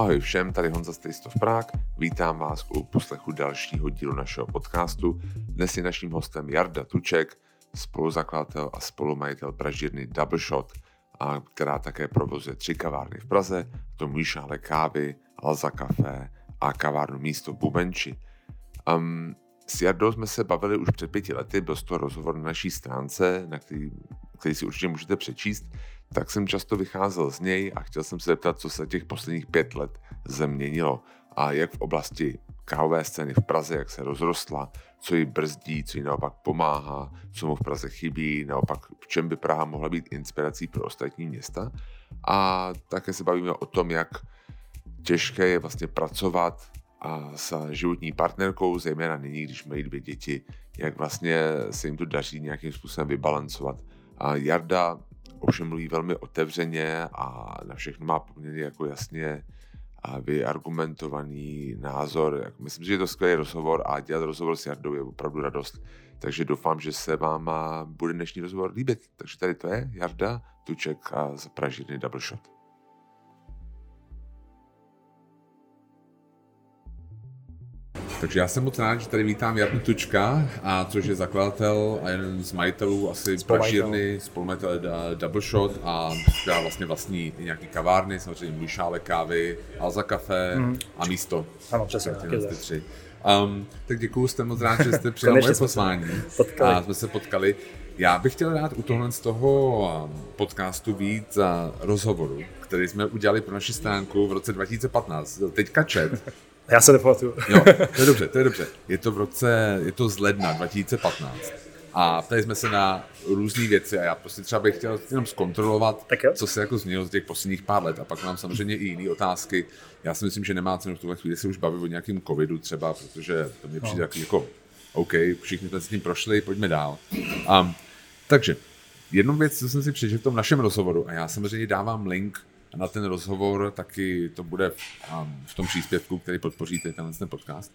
Ahoj všem, tady Honza Stejstov Prák. Vítám vás u poslechu dalšího dílu našeho podcastu. Dnes je naším hostem Jarda Tuček, spoluzakladatel a spolumajitel pražírny Double Shot, a která také provozuje tři kavárny v Praze, to Míšále kávy, Alza Café a kavárnu Místo Bubenči. Um, s Jardou jsme se bavili už před pěti lety, byl to rozhovor na naší stránce, na který, který si určitě můžete přečíst tak jsem často vycházel z něj a chtěl jsem se zeptat, co se těch posledních pět let změnilo a jak v oblasti kávové scény v Praze, jak se rozrostla, co ji brzdí, co ji naopak pomáhá, co mu v Praze chybí, naopak v čem by Praha mohla být inspirací pro ostatní města. A také se bavíme o tom, jak těžké je vlastně pracovat a s životní partnerkou, zejména nyní, když mají dvě děti, jak vlastně se jim to daří nějakým způsobem vybalancovat. A Jarda ovšem mluví velmi otevřeně a na všechno má poměrně jako jasně vyargumentovaný názor. Myslím že je to skvělý rozhovor a dělat rozhovor s Jardou je opravdu radost. Takže doufám, že se vám bude dnešní rozhovor líbit. Takže tady to je Jarda Tuček a z Pražírny Double Shot. Takže já jsem moc rád, že tady vítám Jarnu Tučka, a což je zakladatel a jeden z majitelů asi pražírny, spolumajitel Double Shot a která vlastně vlastní i nějaký kavárny, samozřejmě Mlušále kávy, Alza Café mm. a místo. Ano, přesně. Ty tři. Um, tak děkuji, jste moc rád, že jste přijal moje pozvání a jsme se potkali. Já bych chtěl rád u tohle z toho podcastu víc rozhovoru, který jsme udělali pro naši stránku v roce 2015. Teďka čet, já se nepamatuju. jo, to je dobře, to je dobře. Je to v roce, je to z ledna 2015. A ptali jsme se na různé věci a já prostě třeba bych chtěl jenom zkontrolovat, co se jako změnilo z těch posledních pár let. A pak mám samozřejmě i jiné otázky. Já si myslím, že nemá cenu v tuhle chvíli se už bavit o nějakém covidu třeba, protože to mě přijde no. jako OK, všichni jsme s tím prošli, pojďme dál. Um, takže, jednu věc, co jsem si přečetl v tom našem rozhovoru, a já samozřejmě dávám link na ten rozhovor, taky to bude um, v tom příspěvku, který podpoříte tenhle ten podcast.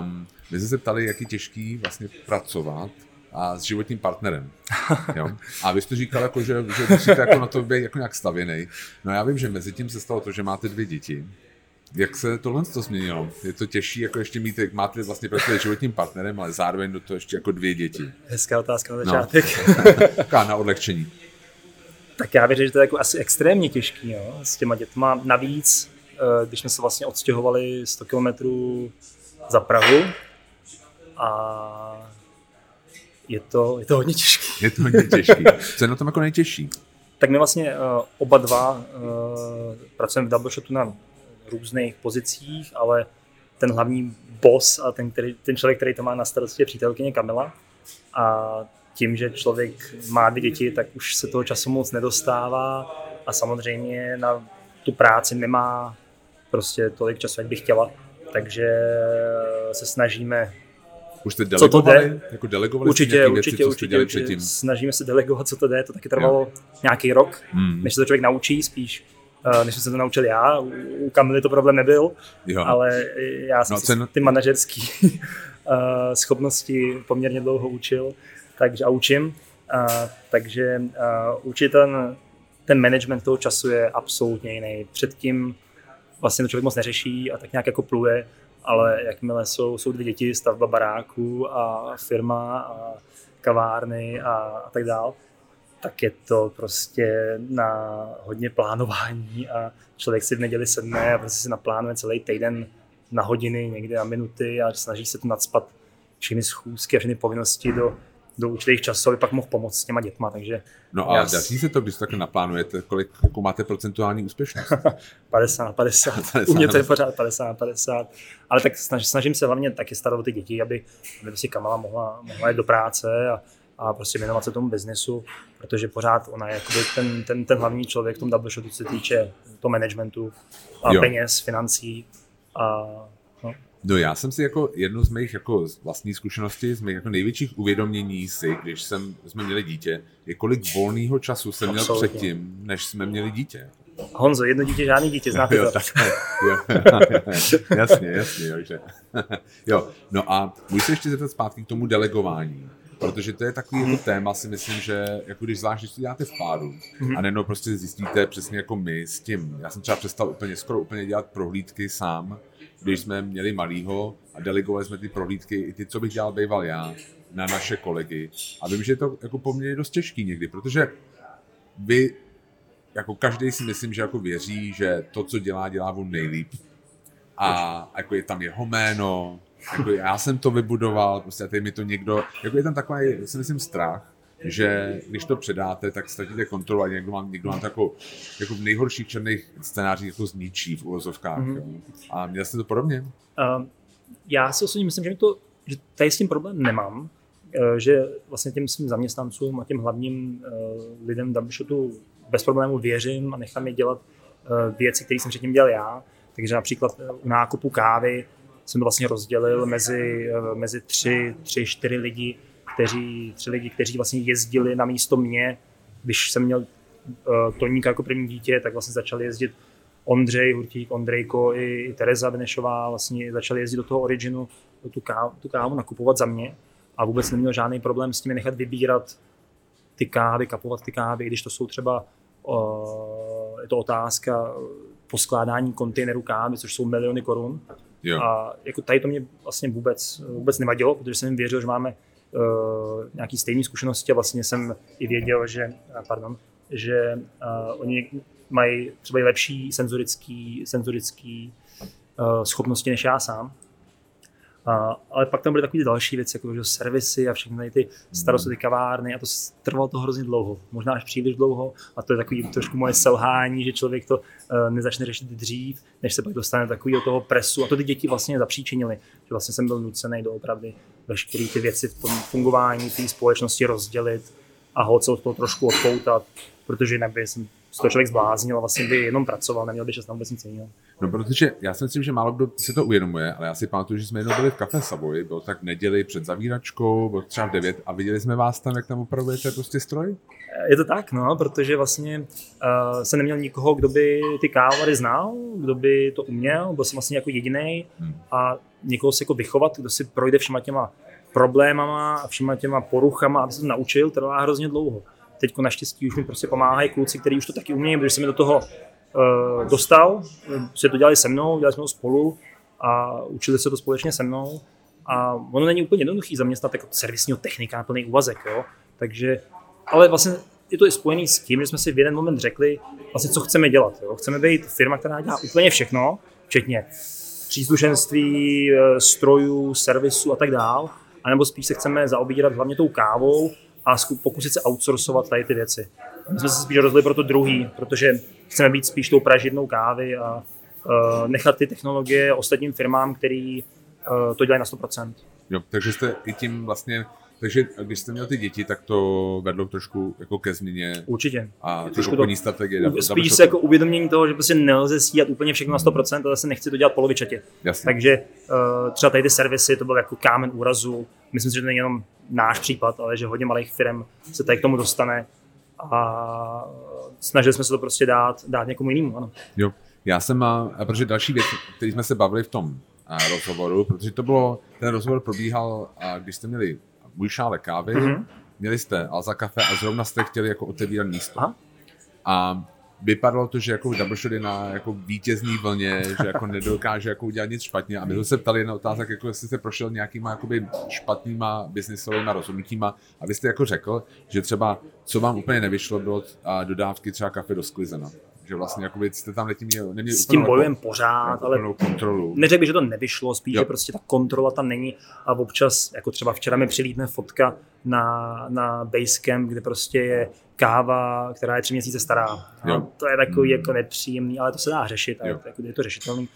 Um, my jsme se ptali, jak je těžký vlastně pracovat a s životním partnerem. Jo? A vy jste říkal, jako, že, že musíte jako na to být jako nějak stavěný. No já vím, že mezi tím se stalo to, že máte dvě děti. Jak se tohle to změnilo? Je to těžší, jako ještě mít, máte vlastně prostě životním partnerem, ale zároveň do toho ještě jako dvě děti. Hezká otázka na no. začátek. No. na odlehčení tak já věřím, že to je jako asi extrémně těžký jo, s těma dětma. Navíc, eh, když jsme se vlastně odstěhovali 100 km za Prahu a je to, je to hodně těžký. Je to hodně těžký. Co je na tom jako nejtěžší? Tak my vlastně uh, oba dva uh, pracujeme v Double Shotu na různých pozicích, ale ten hlavní boss a ten, který, ten člověk, který to má na starosti, je přítelkyně Kamila. A tím, že člověk má dvě děti, tak už se toho času moc nedostává a samozřejmě na tu práci nemá prostě tolik času, jak by chtěla. Takže se snažíme už jste delegovali? Co to jde? Jako delegovali určitě, věci, určitě, co určitě, určitě. Předtím? Snažíme se delegovat, co to jde. To taky trvalo jo. nějaký rok, hmm. než se to člověk naučí spíš. Uh, než jsem se to naučil já, u Kamily to problém nebyl, jo. ale já jsem no, cen... ty manažerské uh, schopnosti poměrně dlouho učil takže a učím. A, takže a, určitě ten, ten management toho času je absolutně jiný. Předtím vlastně to člověk moc neřeší a tak nějak jako pluje, ale jakmile jsou, jsou dvě děti, stavba baráků a firma a kavárny a, a tak dál, tak je to prostě na hodně plánování a člověk si v neděli sedne a prostě si naplánuje celý týden na hodiny, někdy na minuty a snaží se to nadspat všechny schůzky a všechny povinnosti do, do určitých časů, aby pak mohl pomoct s těma dětma. Takže no a já... daří se to, když to takhle naplánujete, kolik jako máte procentuální úspěšnost? 50 na 50. 50 U mě to je pořád 50 na 50. Ale tak snaž, snažím se hlavně taky starat o ty děti, aby, aby si Kamala mohla, mohla jít do práce a, a prostě věnovat se tomu biznesu, protože pořád ona je ten, ten, ten hlavní člověk v tom double shotu, co se týče toho managementu a jo. peněz, financí a No já jsem si jako jednu z mých jako vlastní zkušeností, z mých jako největších uvědomění si, když jsem, jsme měli dítě, je kolik volného času jsem měl Absolutně. předtím, než jsme měli dítě. Honzo, jedno dítě, žádný dítě, znáte jo, to? Tak, jo, jasně, jasně, takže. jo, no a můžu se ještě zeptat zpátky k tomu delegování. Protože to je takový mm. jako téma, si myslím, že jako když zvlášť, když to děláte v páru mm. a nejednou prostě zjistíte přesně jako my s tím. Já jsem třeba přestal úplně, skoro úplně dělat prohlídky sám, když jsme měli malýho a delegovali jsme ty prohlídky, i ty, co bych dělal býval já, na naše kolegy. A vím, že je to jako poměrně dost těžký někdy, protože vy, jako každý si myslím, že jako věří, že to, co dělá, dělá on nejlíp. A jako je tam jeho jméno, jako já jsem to vybudoval, prostě a teď mi to někdo, jako je tam takový, si myslím, strach, že když to předáte, tak ztratíte kontrolu a někdo vám, někdo vám to jako, v nejhorších černých scénářích jako zničí v uvozovkách. Mm-hmm. A měl jste to podobně? Uh, já si osobně myslím, že, to, že tady s tím problém nemám, uh, že vlastně těm svým zaměstnancům a těm hlavním uh, lidem Doubleshotu bez problémů věřím a nechám je dělat uh, věci, které jsem předtím dělal já. Takže například u nákupu kávy jsem vlastně rozdělil mezi, mezi tři, tři, čtyři lidi, kteří, tři lidi, kteří vlastně jezdili na místo mě, když jsem měl uh, Toníka jako první dítě, tak vlastně začali jezdit Ondřej Hurtík, Ondrejko i, i Tereza Benešová vlastně začali jezdit do toho Originu tu kávu, tu kávu nakupovat za mě a vůbec neměl žádný problém s tím nechat vybírat ty kávy, kapovat ty kávy, když to jsou třeba uh, je to otázka poskládání kontejnerů kávy, což jsou miliony korun. Jo. A jako tady to mě vlastně vůbec, vůbec nevadilo, protože jsem jim věřil, že máme uh, nějaký stejné zkušenosti a vlastně jsem i věděl, že, uh, pardon, že uh, oni mají třeba i lepší senzorický, senzorický uh, schopnosti než já sám. A, ale pak tam byly takové další věci, jako že servisy a všechny ty starosti kavárny a to trvalo to hrozně dlouho, možná až příliš dlouho. A to je takový trošku moje selhání, že člověk to uh, nezačne řešit dřív, než se pak dostane takový do toho presu. A to ty děti vlastně zapříčinily, že vlastně jsem byl nucený doopravdy veškeré ty věci v tom fungování té společnosti rozdělit a ho se od toho trošku odpoutat, protože jinak by jsem z toho člověk zbláznil a vlastně by jenom pracoval, neměl by čas na vůbec nic jiného. No, protože já si myslím, že málo kdo si to uvědomuje, ale já si pamatuju, že jsme jednou byli v kafe Savoy, bylo tak neděli před zavíračkou, bylo třeba v 9 a viděli jsme vás tam, jak tam opravujete prostě stroj? Je to tak, no, protože vlastně uh, jsem neměl nikoho, kdo by ty kávary znal, kdo by to uměl, byl jsem vlastně jako jediný hmm. a někoho si jako vychovat, kdo si projde všema těma problémama a všema těma poruchama, aby se to naučil, trvá hrozně dlouho. Teď naštěstí už mi prostě pomáhají kluci, kteří už to taky umějí, protože jsem mi do toho uh, dostal, se to dělali se mnou, dělali jsme to spolu a učili se to společně se mnou. A ono není úplně jednoduchý zaměstnat jako servisního technika na plný úvazek, jo. Takže, ale vlastně je to i spojený s tím, že jsme si v jeden moment řekli, vlastně, co chceme dělat. Jo. Chceme být firma, která dělá úplně všechno, včetně příslušenství, eh, strojů, servisu a tak dál, anebo spíš se chceme zaobírat hlavně tou kávou a pokusit se outsourcovat tady ty věci. My jsme se spíš rozhodli pro to druhý, protože chceme být spíš tou pražidnou kávy a uh, nechat ty technologie ostatním firmám, který uh, to dělají na 100%. Jo, takže jste i tím vlastně takže když jste měl ty děti, tak to vedlo trošku jako ke změně. Určitě. A trošku to, strategie. Spíš se jako uvědomění toho, že prostě nelze stíhat úplně všechno na 100%, ale zase nechci to dělat polovičatě. Jasně. Takže uh, třeba tady ty servisy, to byl jako kámen úrazu. Myslím si, že to není jenom náš případ, ale že hodně malých firm se tady k tomu dostane a snažili jsme se to prostě dát, dát někomu jinému. Ano. Jo. Já jsem, a, protože další věc, který jsme se bavili v tom a, rozhovoru, protože to bylo, ten rozhovor probíhal, a, když jste měli můj šálek kávy, mm-hmm. měli jste Alza kafe a zrovna jste chtěli jako otevírat místo. Aha. A vypadalo to, že jako double shot je na jako vítězný vlně, že jako nedokáže jako udělat nic špatně. A my jsme se ptali na otázek, jako jestli jste prošel nějakýma jakoby špatnýma biznisovými rozhodnutíma. A vy jste jako řekl, že třeba co vám úplně nevyšlo, bylo a dodávky třeba kafe do sklizena že vlastně jako jste tam letím měl, neměli S tím bojujem jako, pořád, ale kontrolu. neřekl bych, že to nevyšlo, spíš, jo. že prostě ta kontrola tam není a občas, jako třeba včera mi přilítne fotka na, na Basecamp, kde prostě je káva, která je tři měsíce stará. Jo. to je takový hmm. jako nepříjemný, ale to se dá řešit a je, jako, je to řešitelný.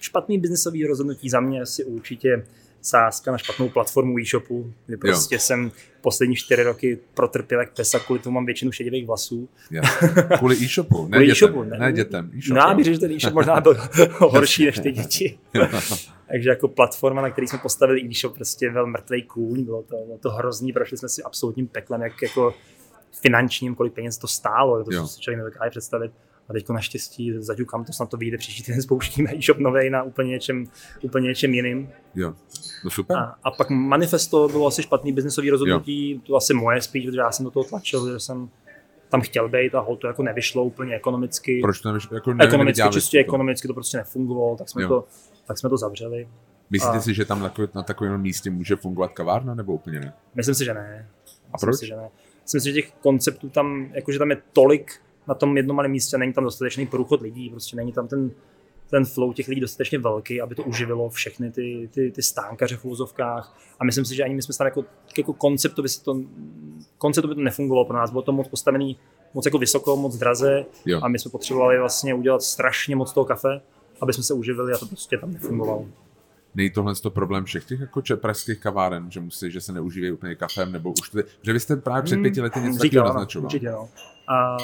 Špatný biznesový rozhodnutí za mě si určitě sázka na špatnou platformu e-shopu, kde prostě jo. jsem poslední čtyři roky protrpěl jak pesa, kvůli tomu mám většinu šedivých vlasů. Kvůli e-shopu, ne, e-shopu, ne, ne dětem. E-shop, no, bych že ten e-shop možná byl horší než ty děti. Takže jako platforma, na který jsme postavili e-shop, prostě byl mrtvý kůň, bylo to, bylo to hrozný, prošli jsme si absolutním peklem, jak jako finančním, kolik peněz to stálo, to jo. si člověk nedokáže představit. A teď naštěstí zaťukám to, snad to vyjde příští týden, spouštíme e-shop nový na úplně něčem, úplně něčem jiným. Jo, no super. A, a pak manifesto bylo asi špatný biznesový rozhodnutí, jo. to asi moje spíš, protože já jsem do toho tlačil, že jsem tam chtěl být a to jako nevyšlo úplně ekonomicky. Proč to nevyšlo? Jako nevím, ekonomicky, čistě to. ekonomicky to prostě nefungovalo, tak jsme, to, tak jsme to zavřeli. Myslíte a... si, že tam na, na takovém místě může fungovat kavárna, nebo úplně ne? Myslím si, že ne. A proč? Si, že ne. Myslím si, že těch konceptů tam, jakože tam je tolik na tom jednom malém místě, není tam dostatečný průchod lidí, prostě není tam ten, ten flow těch lidí dostatečně velký, aby to uživilo všechny ty, ty, ty stánkaře v úzovkách. A myslím si, že ani my jsme tam jako, jako konceptově se to, konceptově to nefungovalo pro nás. Bylo to moc postavený moc jako vysoko, moc draze jo. a my jsme potřebovali vlastně udělat strašně moc toho kafe, aby jsme se uživili a to prostě tam nefungovalo. Není tohle to problém všech těch jako pražských kaváren, že musí, že se neužívají úplně kafem, nebo už to, že vy jste právě před hmm, pěti lety něco takového naznačoval. Určitě, no. A,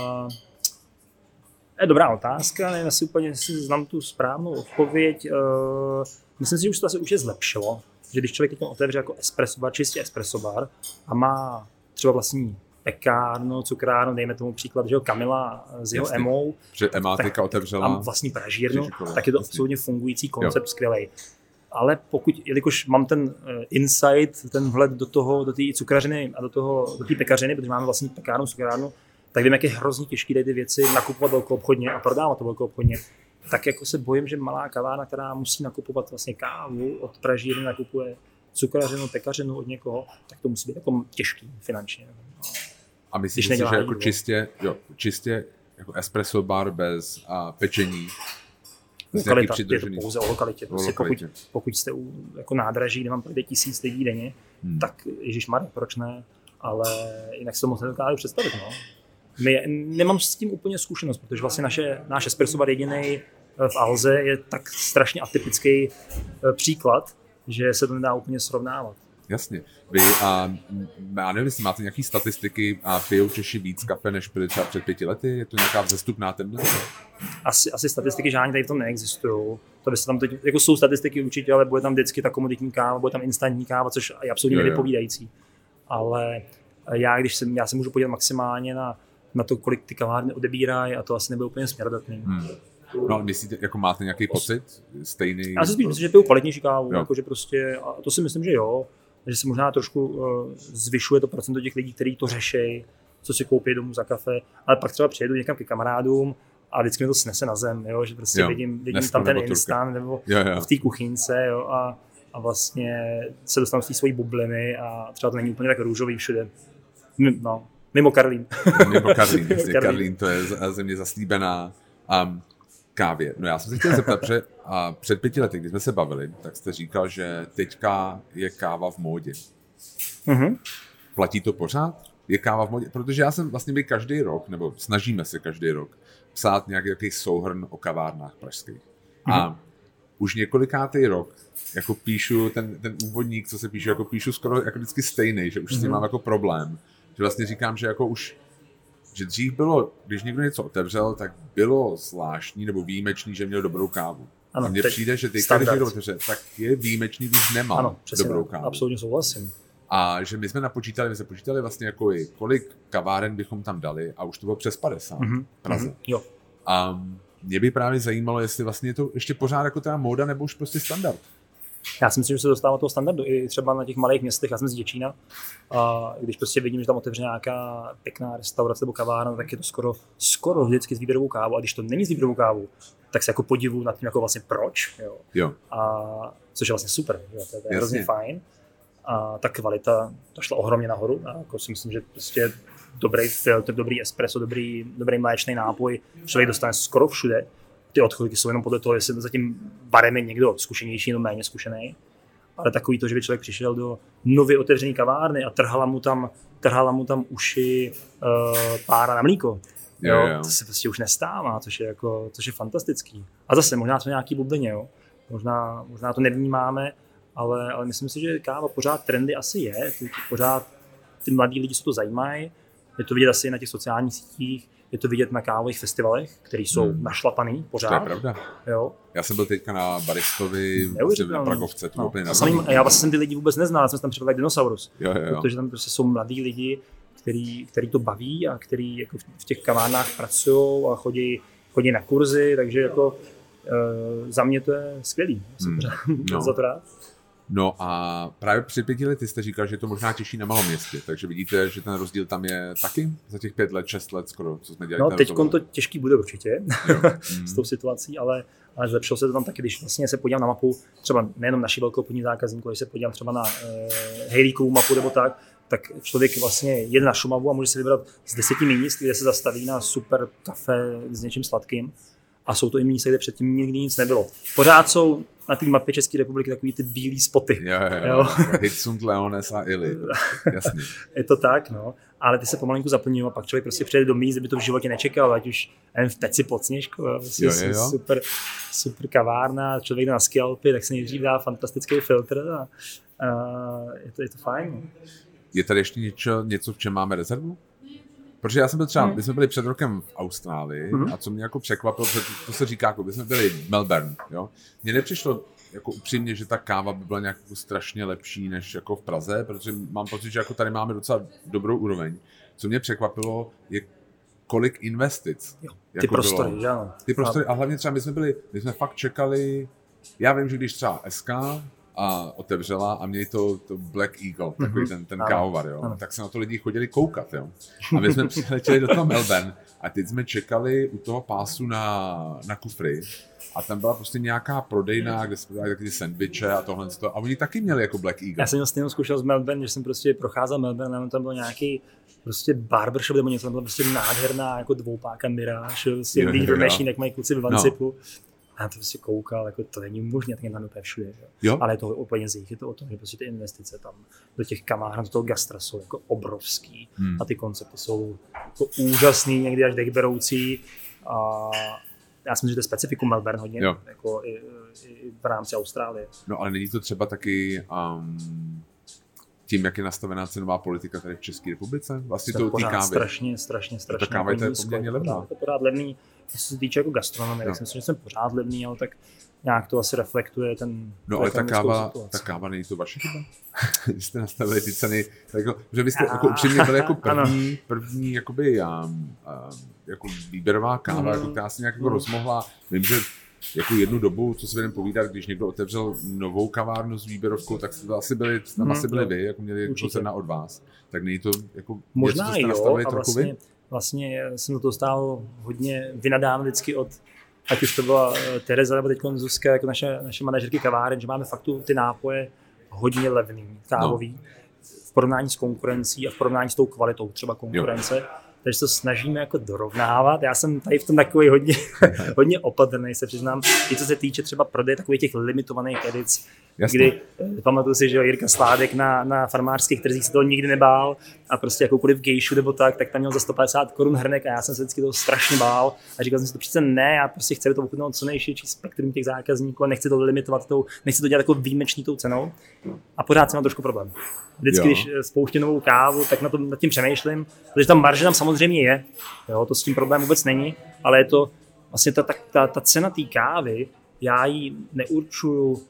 je dobrá otázka, nevím, jestli úplně si znám tu správnou odpověď. Uh, myslím si, že už to asi už je zlepšilo, že když člověk teď otevře jako espresso bar, čistě espresso bar a má třeba vlastní pekárnu, cukrárnu, dejme tomu příklad, že jo, Kamila s jeho Jasně, emou. Že Emma teďka otevřela. A vlastní pražírnu, tak je to absolutně fungující koncept, skvělý. Ale pokud, jelikož mám ten uh, insight, ten vhled do toho, do té cukrařiny a do toho, do té pekařiny, protože máme vlastní pekárnu, cukrárnu, tak vím, jak je hrozně těžké ty věci nakupovat velkou obchodně a prodávat to velkou obchodně. Tak jako se bojím, že malá kavárna, která musí nakupovat vlastně kávu od pražírny, nakupuje cukrařinu, pekařinu od někoho, tak to musí být jako těžký finančně. A myslíš si, že jako čistě, jo, čistě jako espresso bar bez a pečení, Lokalita, je to pouze o lokalitě. Prostě lokalitě. Pokud, pokud jste u jako nádraží, kde mám projde tisíc lidí denně, hmm. tak Ježíš Marek, proč ne? Ale jinak si to moc nedokážu představit. No. My, nemám s tím úplně zkušenost, protože vlastně naše, náš espresso bar jediný eh, v Alze je tak strašně atypický eh, příklad, že se to nedá úplně srovnávat. Jasně. Vy a já nevím, jestli máte nějaké statistiky a pijou Češi víc kafe, než byli třeba před pěti lety? Je to nějaká vzestupná tendence? Asi, asi statistiky žádné tady v tom neexistují. To by se tam teď, jako jsou statistiky určitě, ale bude tam vždycky ta komoditní káva, bude tam instantní káva, což je absolutně nevypovídající. Ale já, když jsem, já se můžu podívat maximálně na, na to, kolik ty kavárny odebírají a to asi nebude úplně směrodatný. Hmm. No ale myslíte, jako máte nějaký pocit stejný? Já si spíš myslím, že piju kvalitnější kávu, jako, že prostě, a to si myslím, že jo že se možná trošku uh, zvyšuje to procento těch lidí, kteří to řeší, co si koupí domů za kafe, ale pak třeba přijedu někam ke kamarádům a vždycky mi to snese na zem, jo, že prostě jo, vidím, vidím tam ten instant nebo jo, jo. v té kuchynce jo, a, a vlastně se dostanu z té svojí bubliny a třeba to není úplně tak růžový všude. No, mimo Karlín. mimo Karlín, Karlín. Karlín to je země zaslíbená. Um, kávě. No já jsem se chtěl zeptat, že a před pěti lety, když jsme se bavili, tak jste říkal, že teďka je káva v módě. Mm-hmm. Platí to pořád? Je káva v módě? Protože já jsem vlastně byl každý rok, nebo snažíme se každý rok, psát nějaký souhrn o kavárnách pražských. Mm-hmm. A mhm. už několikátý rok jako píšu ten, ten úvodník, co se píšu, jako píšu skoro jako vždycky stejný, že už mm-hmm. s tím mhm. mám jako problém. Že vlastně říkám, že jako už že dřív bylo, když někdo něco otevřel, tak bylo zvláštní nebo výjimečný, že měl dobrou kávu. Ano, a mně přijde, že ty, když někdo otevře, tak je výjimečný, když nemá ano, dobrou kávu. Absolutně souhlasím. A že my jsme napočítali, my jsme počítali vlastně jako i kolik kaváren bychom tam dali a už to bylo přes 50 mm-hmm. Praze. Mm-hmm. Jo. A mě by právě zajímalo, jestli vlastně je to ještě pořád jako ta móda nebo už prostě standard. Já si myslím, že se dostává toho standardu i třeba na těch malých městech. Já jsem z Děčína a když prostě vidím, že tam otevře nějaká pěkná restaurace nebo kavárna, tak je to skoro, skoro vždycky s výběrovou kávu. A když to není s výběrovou kávu, tak se jako podivu nad tím, jako vlastně proč. Jo. jo. A což je vlastně super. Jo. To, je, to je hrozně fajn. A ta kvalita, to šla ohromně nahoru. A jako si myslím, že prostě dobrý filtr, dobrý espresso, dobrý, dobrý mléčný nápoj člověk dostane skoro všude ty odchylky jsou jenom podle toho, jestli za tím barem je někdo zkušenější nebo méně zkušený. Ale takový to, že by člověk přišel do nově otevřené kavárny a trhala mu tam, trhala mu tam uši uh, pára na mlíko. Jo, jo, jo. To se prostě už nestává, což je, jako, což je fantastický. A zase, možná jsme nějaký bublině, jo. Možná, možná to nevnímáme, ale, ale myslím si, že káva pořád trendy asi je. Ty, pořád ty mladí lidi se to zajímají. Je to vidět asi na těch sociálních sítích je to vidět na kávových festivalech, které jsou hmm. našlapaný pořád. To je pravda. Jo. Já jsem byl teďka na Baristovi vlastně na Pragovce, to no. úplně na samým, Já vlastně jsem ty lidi vůbec neznal, jsem tam přišel dinosaurus. Jo, jo, jo. Protože tam prostě jsou mladí lidi, který, který to baví a který jako v těch kavárnách pracují a chodí chodí na kurzy, takže jako e, za mě to je skvělý. Hmm. No. za to rád. No a právě před pěti lety jste říkal, že je to možná těžší na malom městě, takže vidíte, že ten rozdíl tam je taky za těch pět let, šest let skoro, co jsme dělali. No teď to těžký bude určitě s tou situací, ale, ale zlepšilo se to tam taky, když vlastně se podívám na mapu, třeba nejenom naši velkou podní zákazníků, když se podívám třeba na uh, Hejlíkovou mapu nebo tak, tak člověk vlastně jede na Šumavu a může si vybrat z deseti míst, kde se zastaví na super kafe s něčím sladkým a jsou to i místa, kde předtím nikdy nic nebylo. Pořád jsou na té mapě České republiky takový ty bílé spoty. Jo, jo, jo. Hitsund, Leones a Ili. Jasně. je to tak, no. Ale ty se pomalinku zaplňují a pak člověk prostě přijde do míst, by to v životě nečekal, ať už jen v Peci pod Sněžkou, prostě jo, jo, jo. super, super kavárna, člověk jde na Skialpy, tak se nejdřív dá fantastický filtr a, a je, to, je to fajn. No. Je tady ještě něco, něco, v čem máme rezervu? Protože já jsem byl třeba, hmm. my jsme byli před rokem v Austrálii hmm. a co mě jako překvapilo, protože to, to se říká, jako my jsme byli v Melbourne, jo. Mně nepřišlo jako upřímně, že ta káva by byla nějak jako strašně lepší než jako v Praze, protože mám pocit, že jako tady máme docela dobrou úroveň. Co mě překvapilo, je kolik investic. Jo, ty jako prostory, bylo. jo. Ty prostory a hlavně třeba my jsme byli, my jsme fakt čekali, já vím, že když třeba SK a otevřela a měli to, to Black Eagle, takový mm-hmm. ten, ten kávovar, jo. Ano. Tak se na to lidi chodili koukat, jo. A my jsme přiletěli do toho Melbourne a teď jsme čekali u toho pásu na, na kufry a tam byla prostě nějaká prodejna, kde jsme dali taky sandviče a tohle. A oni taky měli jako Black Eagle. Já jsem měl stejnou zkušenost z Melbourne, že jsem prostě procházel Melbourne a tam byl nějaký prostě barbershop nebo něco, tam byla prostě nádherná jako dvoupáka Mirage, prostě Lever Machine, jak mají kluci v Vancipu. No a to prostě koukal, jako to není možné, tak je tam úplně všude. Jo? Jo? Ale je to o penězích, je to o tom, že prostě ty investice tam do těch kamáren, do toho gastra jsou jako obrovský hmm. a ty koncepty jsou jako úžasný, někdy až dechberoucí a já si myslím, že to je specifikum Melbourne hodně, jo. jako i, i, v rámci Austrálie. No ale není to třeba taky um, tím, jak je nastavená cenová politika tady v České republice? Vlastně to, to kávy. Strašně, strašně, strašně. Ta káva je poměrně levná. To pořád levný co se týče jako gastronomie, tak si myslím, že jsem pořád levný, ale tak nějak to asi reflektuje ten No ale ta káva, ta káva není to vaše chyba? Když jste nastavili ty ceny, jako, že byste jako upřímně byli jako první, první jakoby, um, um, jako výběrová káva, mm. jako, která se nějak jako mm. rozmohla. Vím, že jako jednu dobu, co si budeme povídat, když někdo otevřel novou kavárnu s výběrovkou, tak jste to asi byli, tam mm, asi byli vy, jako měli jako cena od vás. Tak není to jako Možná něco, co jste jo, a vlastně, vlastně jsem to stál hodně vynadán vždycky od ať už to byla eh, Tereza nebo teď Zuzka, jako naše, naše manažerky kaváren, že máme fakt ty nápoje hodně levný, kávový, no. v porovnání s konkurencí a v porovnání s tou kvalitou třeba konkurence. Jo takže se snažíme jako dorovnávat. Já jsem tady v tom takový hodně, hodně opatrný, se přiznám, i co se týče třeba prodeje takových těch limitovaných edic, Jasně. kdy eh, pamatuju si, že Jirka Sládek na, na farmářských trzích se toho nikdy nebál a prostě jakoukoliv gejšu nebo tak, tak tam měl za 150 korun hrnek a já jsem se vždycky toho strašně bál a říkal jsem si to přece ne, já prostě chci to ochutnout co nejširší spektrum těch zákazníků a nechci to limitovat tou, nechci to dělat jako výjimečný tou cenou a pořád jsem mám trošku problém. Vždycky, jo. když eh, spouštím novou kávu, tak na to, nad tím přemýšlím, protože tam marže tam samozřejmě je, jo, to s tím problém vůbec není, ale je to vlastně ta, ta, ta, ta cena té kávy, já ji neurčuju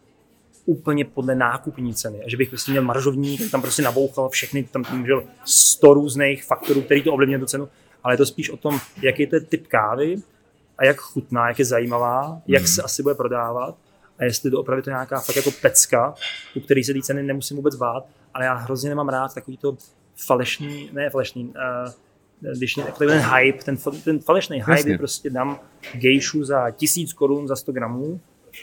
úplně podle nákupní ceny. A že bych prostě měl maržovník, tam prostě nabouchal všechny, tam měl 100 různých faktorů, který to ovlivňuje tu cenu, ale je to spíš o tom, jaký to je typ kávy a jak chutná, jak je zajímavá, jak mm. se asi bude prodávat a jestli to opravdu to nějaká fakt jako pecka, u který se té ceny nemusím vůbec bát, ale já hrozně nemám rád takový to falešný, ne falešný, uh, když je ten hype, ten, ten falešný hype, kdy prostě dám gejšu za tisíc korun za 100 gramů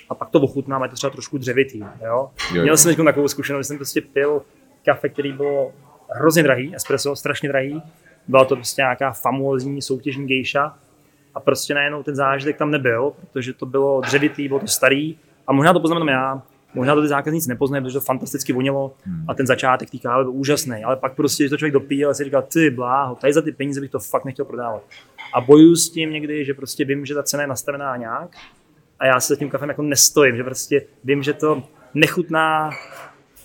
a pak to ochutnám, je to třeba trošku dřevitý. Jo? Jo, jo. Měl jsem teď takovou zkušenost, že jsem prostě pil kafe, který bylo hrozně drahý, espresso, strašně drahý. Byla to prostě nějaká famózní soutěžní gejša a prostě najednou ten zážitek tam nebyl, protože to bylo dřevitý, bylo to starý a možná to poznám já, možná to ty zákazníci nepoznají, protože to fantasticky vonělo a ten začátek té kávy byl úžasný, ale pak prostě, když to člověk dopíjel a si říkal, ty bláho, tady za ty peníze bych to fakt nechtěl prodávat. A bojuju s tím někdy, že prostě vím, že ta cena je nastavená nějak a já se za tím kafem jako nestojím, že prostě vím, že to nechutná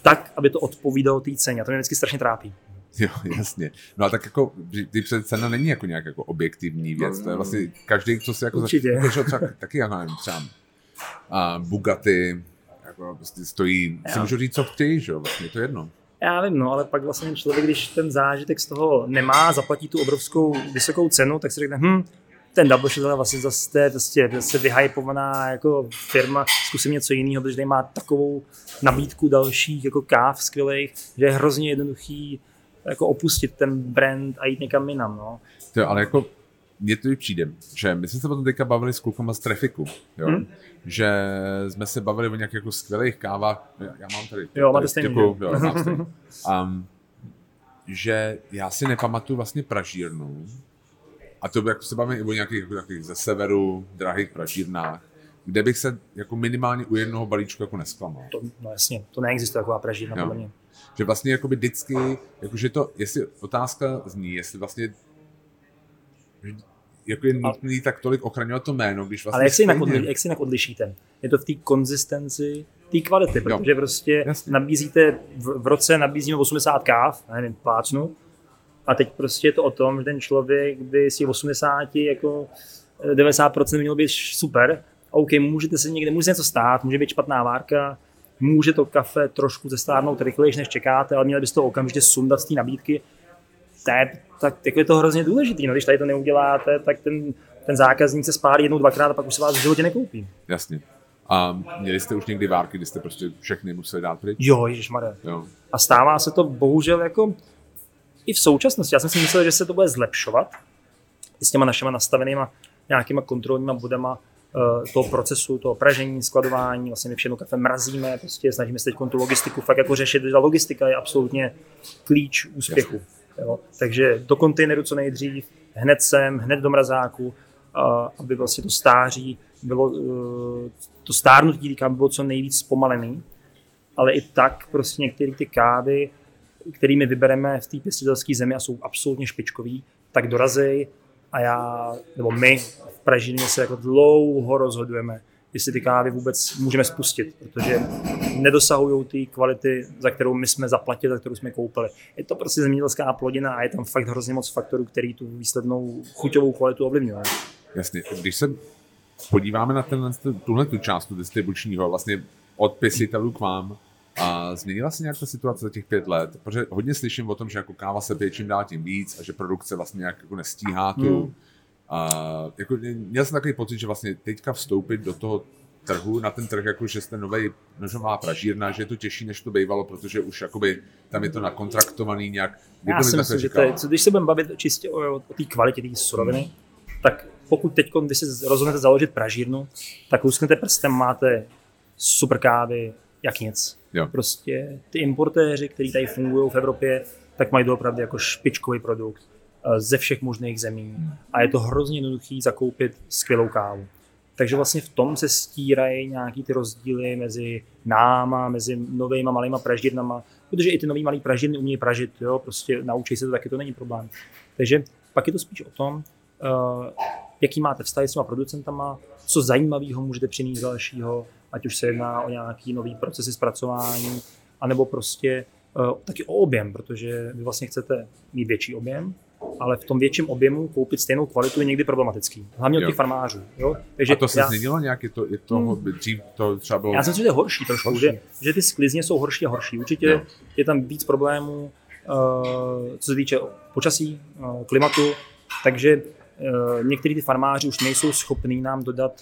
tak, aby to odpovídalo té ceně. A to mě vždycky strašně trápí. Jo, jasně. No a tak jako, ty cena není jako nějak jako objektivní věc, to je vlastně každý, co si jako... Určitě. Zač- třeba, taky, jako nevím, třeba uh, Bugatti, jako prostě stojí, já. si můžu říct, co chtějí, že jo, vlastně to je jedno. Já vím, no, ale pak vlastně člověk, když ten zážitek z toho nemá, zaplatí tu obrovskou vysokou cenu, tak si řekne, hm, ten double shot je vlastně zase, prostě, zase vyhypovaná jako firma, zkusím něco jiného, protože tady má takovou nabídku dalších jako káv skvělých, že je hrozně jednoduchý jako opustit ten brand a jít někam jinam. No. To, ale jako mně to i přijde, že my jsme se potom teďka bavili s klukama z Trafiku, jo? Hmm. že jsme se bavili o nějakých jako skvělých kávách, já, já mám tady, jo, máte stejný, děkuju, jo, mám stejný. Um, že já si nepamatuju vlastně pražírnu, a to jak se bavím i o nějakých, jako, nějakých ze severu, drahých pražírnách, kde bych se jako minimálně u jednoho balíčku jako nesklamal. To, no jasně, to neexistuje taková pražírna podle mě. Že vlastně jakoby vždycky, jakože to, jestli otázka zní, jestli vlastně jako je nutný tak tolik ochraňovat to jméno, když vlastně... Ale jak si, jinak, odli, jak si jinak odlišíte? Je to v té konzistenci té kvality, protože jo. prostě Jasně. nabízíte, v, v roce nabízíme 80 káv, nevím, plácnu, a teď prostě je to o tom, že ten člověk by si 80 jako 90% mělo být super. OK, můžete se někde, může se něco stát, může být špatná várka, může to kafe trošku zestárnout rychleji, než čekáte, ale měli byste to okamžitě sundat z té nabídky. je, tak jako je to hrozně důležité. No, když tady to neuděláte, tak ten, ten zákazník se spálí jednou, dvakrát a pak už se vás v životě nekoupí. Jasně. A měli jste už někdy várky, kdy jste prostě všechny museli dát pryč? Jo, jo. A stává se to bohužel jako i v současnosti. Já jsem si myslel, že se to bude zlepšovat s těma našima nastavenýma nějakýma kontrolníma bodama uh, toho procesu, toho pražení, skladování, vlastně my všechno kafe mrazíme, prostě snažíme se teď tu logistiku fakt jako řešit, ta logistika je absolutně klíč úspěchu. Jo? Takže do kontejneru co nejdřív, hned sem, hned do mrazáku, uh, aby vlastně to stáří bylo, uh, to stárnutí kam bylo co nejvíc zpomalený, ale i tak prostě některé ty kávy kterými vybereme v té pěstitelské zemi a jsou absolutně špičkový, tak dorazí a já, nebo my v Pražině se jako dlouho rozhodujeme, jestli ty kávy vůbec můžeme spustit, protože nedosahují ty kvality, za kterou my jsme zaplatili, za kterou jsme koupili. Je to prostě zemědělská plodina a je tam fakt hrozně moc faktorů, který tu výslednou chuťovou kvalitu ovlivňuje. Jasně, když se podíváme na tenhle, tuhle tu část distribučního, vlastně od pěstitelů k vám, a změnila se nějak ta situace za těch pět let? Protože hodně slyším o tom, že jako káva se pije čím dál tím víc a že produkce vlastně nějak jako nestíhá tu. Hmm. A jako, měl jsem takový pocit, že vlastně teďka vstoupit do toho trhu, na ten trh, jako že jste nový nožová pražírna, že je to těžší, než to bývalo, protože už jakoby tam je to nakontraktovaný nějak. Já si myslím, že to je, když se budeme bavit čistě o, o té kvalitě té suroviny, hmm. tak pokud teď, když si rozhodnete založit pražírnu, tak lusknete prstem, máte super kávy, jak nic. Jo. Prostě ty importéři, kteří tady fungují v Evropě, tak mají opravdu jako špičkový produkt eh, ze všech možných zemí a je to hrozně jednoduchý zakoupit skvělou kávu. Takže vlastně v tom se stírají nějaký ty rozdíly mezi náma, mezi novými malýma pražírnama, protože i ty nový malý pražírny umí pražit, jo, prostě naučí se to taky, to není problém. Takže pak je to spíš o tom, uh, jaký máte vztahy s těma producentama, co zajímavého můžete přinést dalšího, ať už se jedná o nějaký nový procesy zpracování, anebo prostě uh, taky o objem, protože vy vlastně chcete mít větší objem, ale v tom větším objemu koupit stejnou kvalitu je někdy problematický. Hlavně od těch farmářů. Jo? Takže A to se já... změnilo nějak? Je to, je to hmm. dřív to třeba bylo... Já si myslím, že je horší trošku, horší. Že, že ty sklizně jsou horší a horší. Určitě jo. je tam víc problémů, uh, co se týče počasí, uh, klimatu, takže uh, některý ty farmáři už nejsou schopní nám dodat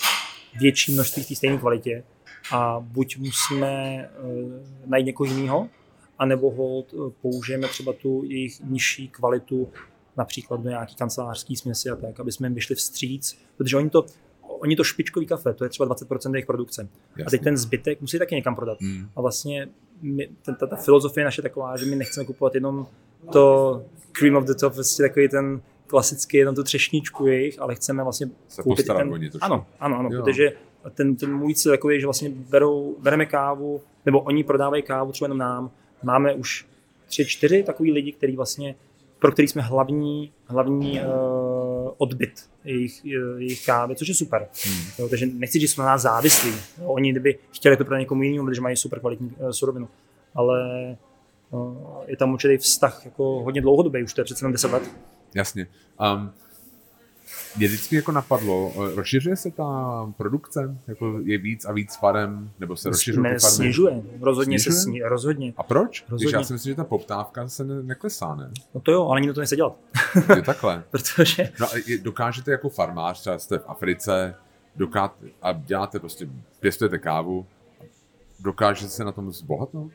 větší množství v té stejné kvalitě a buď musíme uh, najít někoho jiného, anebo hold uh, použijeme třeba tu jejich nižší kvalitu například do nějaký kancelářský směsi a tak, aby jsme jim vyšli vstříc, protože oni to, oni to špičkový kafe, to je třeba 20% jejich produkce. Jasně. A teď ten zbytek musí taky někam prodat. Hmm. A vlastně my, ten, ta, ta filozofie naše taková, že my nechceme kupovat jenom to cream of the top, vlastně takový ten klasický, jenom tu třešničku jejich, ale chceme vlastně Se koupit ten... Ano, ano, ano, jo. protože ten, ten můj cíl takový, že vlastně berou, bereme kávu, nebo oni prodávají kávu třeba jenom nám. Máme už tři, čtyři takový lidi, který vlastně, pro který jsme hlavní, hlavní uh, odbyt jejich, jejich kávy, což je super. Hmm. Jo, takže nechci, že jsou na nás závislí. Jo, oni kdyby chtěli to pro někomu jinému, protože mají super kvalitní uh, surovinu. Ale uh, je tam určitý vztah jako hodně dlouhodobý, už to je přece jenom 10 let. Jasně. Um, Mě vždycky jako napadlo, eh, rozšiřuje se ta produkce? Jako je víc a víc farem? Nebo se rozšiřují ty farmy? Snižuje, rozhodně snižuje? se snižuje, rozhodně. A proč? Rozhodně. Když já si myslím, že ta poptávka se ne, neklesá, ne? No to jo, ale nikdo to nechce dělat. je takhle. Protože... No a dokážete jako farmář, třeba jste v Africe, dokáte, a děláte prostě, pěstujete kávu, dokážete se na tom zbohatnout?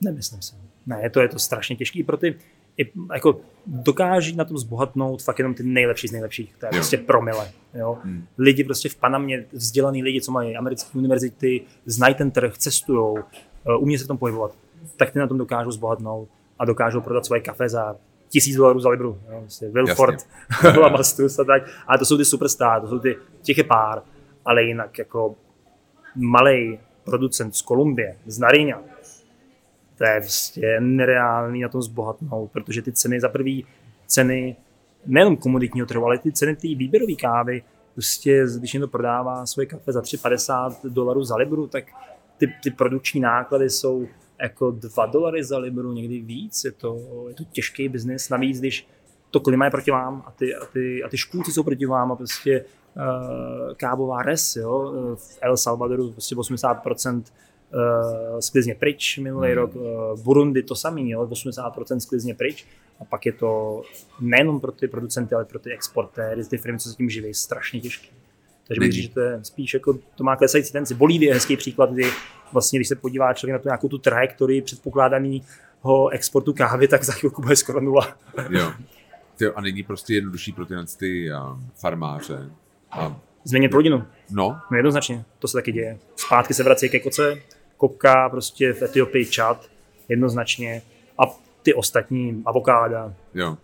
Nemyslím si. Ne, to, je to strašně těžký pro ty, i, jako dokáží na tom zbohatnout fakt jenom ty nejlepší z nejlepších. To je jo. prostě promile. Jo? Hmm. Lidi prostě v Panamě, vzdělaný lidi, co mají americké univerzity, znají ten trh, cestují, eh, umí se v tom pohybovat, tak ty na tom dokážou zbohatnout a dokážou prodat svoje kafe za tisíc dolarů za libru. Jo? Prostě Wilford, Lamastus a tak. Ale to jsou ty superstar, to jsou ty, těch je pár, ale jinak jako malý producent z Kolumbie, z Nariňa, to je prostě nereálný na tom zbohatnout, protože ty ceny za prvý ceny nejenom komoditního trhu, ale ty ceny té výběrové kávy, prostě když někdo prodává svoje kafe za 3,50 dolarů za libru, tak ty, ty produkční náklady jsou jako 2 dolary za libru, někdy víc, je to, je to těžký biznis, navíc když to klima je proti vám a ty, a ty, a ty škůlci jsou proti vám a prostě uh, kávová res, jo, v El Salvadoru prostě 80% uh, sklizně pryč minulý hmm. rok, uh, Burundi to samý, jo, 80% sklizně pryč a pak je to nejenom pro ty producenty, ale pro ty exportéry, ty firmy, co se tím živí, strašně těžké. Takže bych říct, že to je spíš jako, to má klesající tendenci. Bolívie je hezký příklad, kdy vlastně, když se podívá člověk na to nějakou tu trajektorii předpokládaného exportu kávy, tak za chvilku bude skoro nula. Jo. A není prostě jednodušší pro ty, ty farmáře a Změnit rodinu. No. no. jednoznačně, to se taky děje. Zpátky se vrací ke koce, koka prostě v Etiopii čat, jednoznačně. A ty ostatní avokáda. Jo.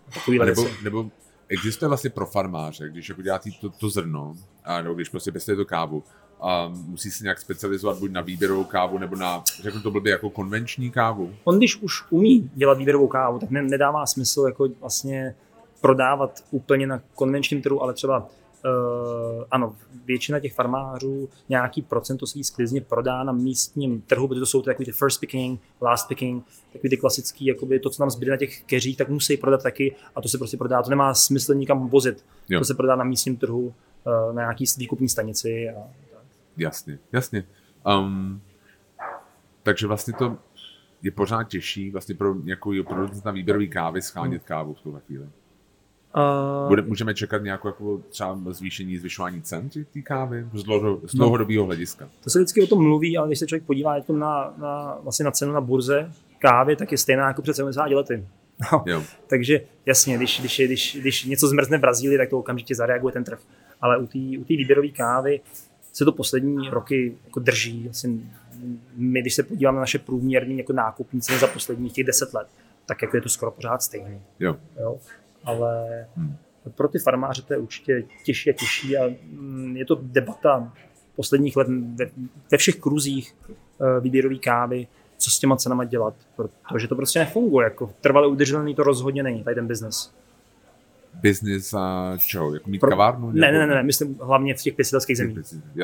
Nebo, nebo existuje vlastně pro farmáře, když jako dělá to, to zrno, a nebo když prostě pěstuje to kávu, a musí se nějak specializovat buď na výběrovou kávu, nebo na, řeknu to blbě, jako konvenční kávu? On když už umí dělat výběrovou kávu, tak ne, nedává smysl jako vlastně prodávat úplně na konvenčním trhu, ale třeba Uh, ano, většina těch farmářů nějaký procento svý sklizně prodá na místním trhu, protože to jsou takový ty first picking, last picking, takový ty klasický, jakoby to, co nám zbyde na těch keřích, tak musí prodat taky a to se prostě prodá. To nemá smysl nikam vozit. Jo. To se prodá na místním trhu, uh, na nějaký výkupní stanici. A, tak. Jasně, jasně. Um, takže vlastně to je pořád těžší vlastně pro nějakou producenta na výběrový kávy schánět hmm. kávu v tuhle chvíli. Uh, Bude, můžeme čekat nějakou jako třeba zvýšení, zvyšování cen té kávy z, dlouho, z no. dlouhodobého hlediska? To se vždycky o tom mluví, ale když se člověk podívá na, na, vlastně na cenu na burze kávy, tak je stejná jako před 70 lety. No, jo. takže jasně, když, když, když, když něco zmrzne v Brazílii, tak to okamžitě zareaguje ten trh. Ale u té u výběrové kávy se to poslední roky jako drží. Asi my, když se podíváme na naše průměrné jako nákupní ceny za posledních těch 10 let, tak jako je to skoro pořád stejné. Jo. Jo ale hmm. pro ty farmáře to je určitě těžší a těžší a mm, je to debata posledních let ve, ve všech kruzích eh, výběrové kávy, co s těma cenama dělat, protože to prostě nefunguje. Jako trvale udržitelný to rozhodně není, tady ten biznes. Biznis a čo, Jako mít pro, kavárnu? Ne, ne, ne, ne, myslím hlavně v těch pěstitelských zemích.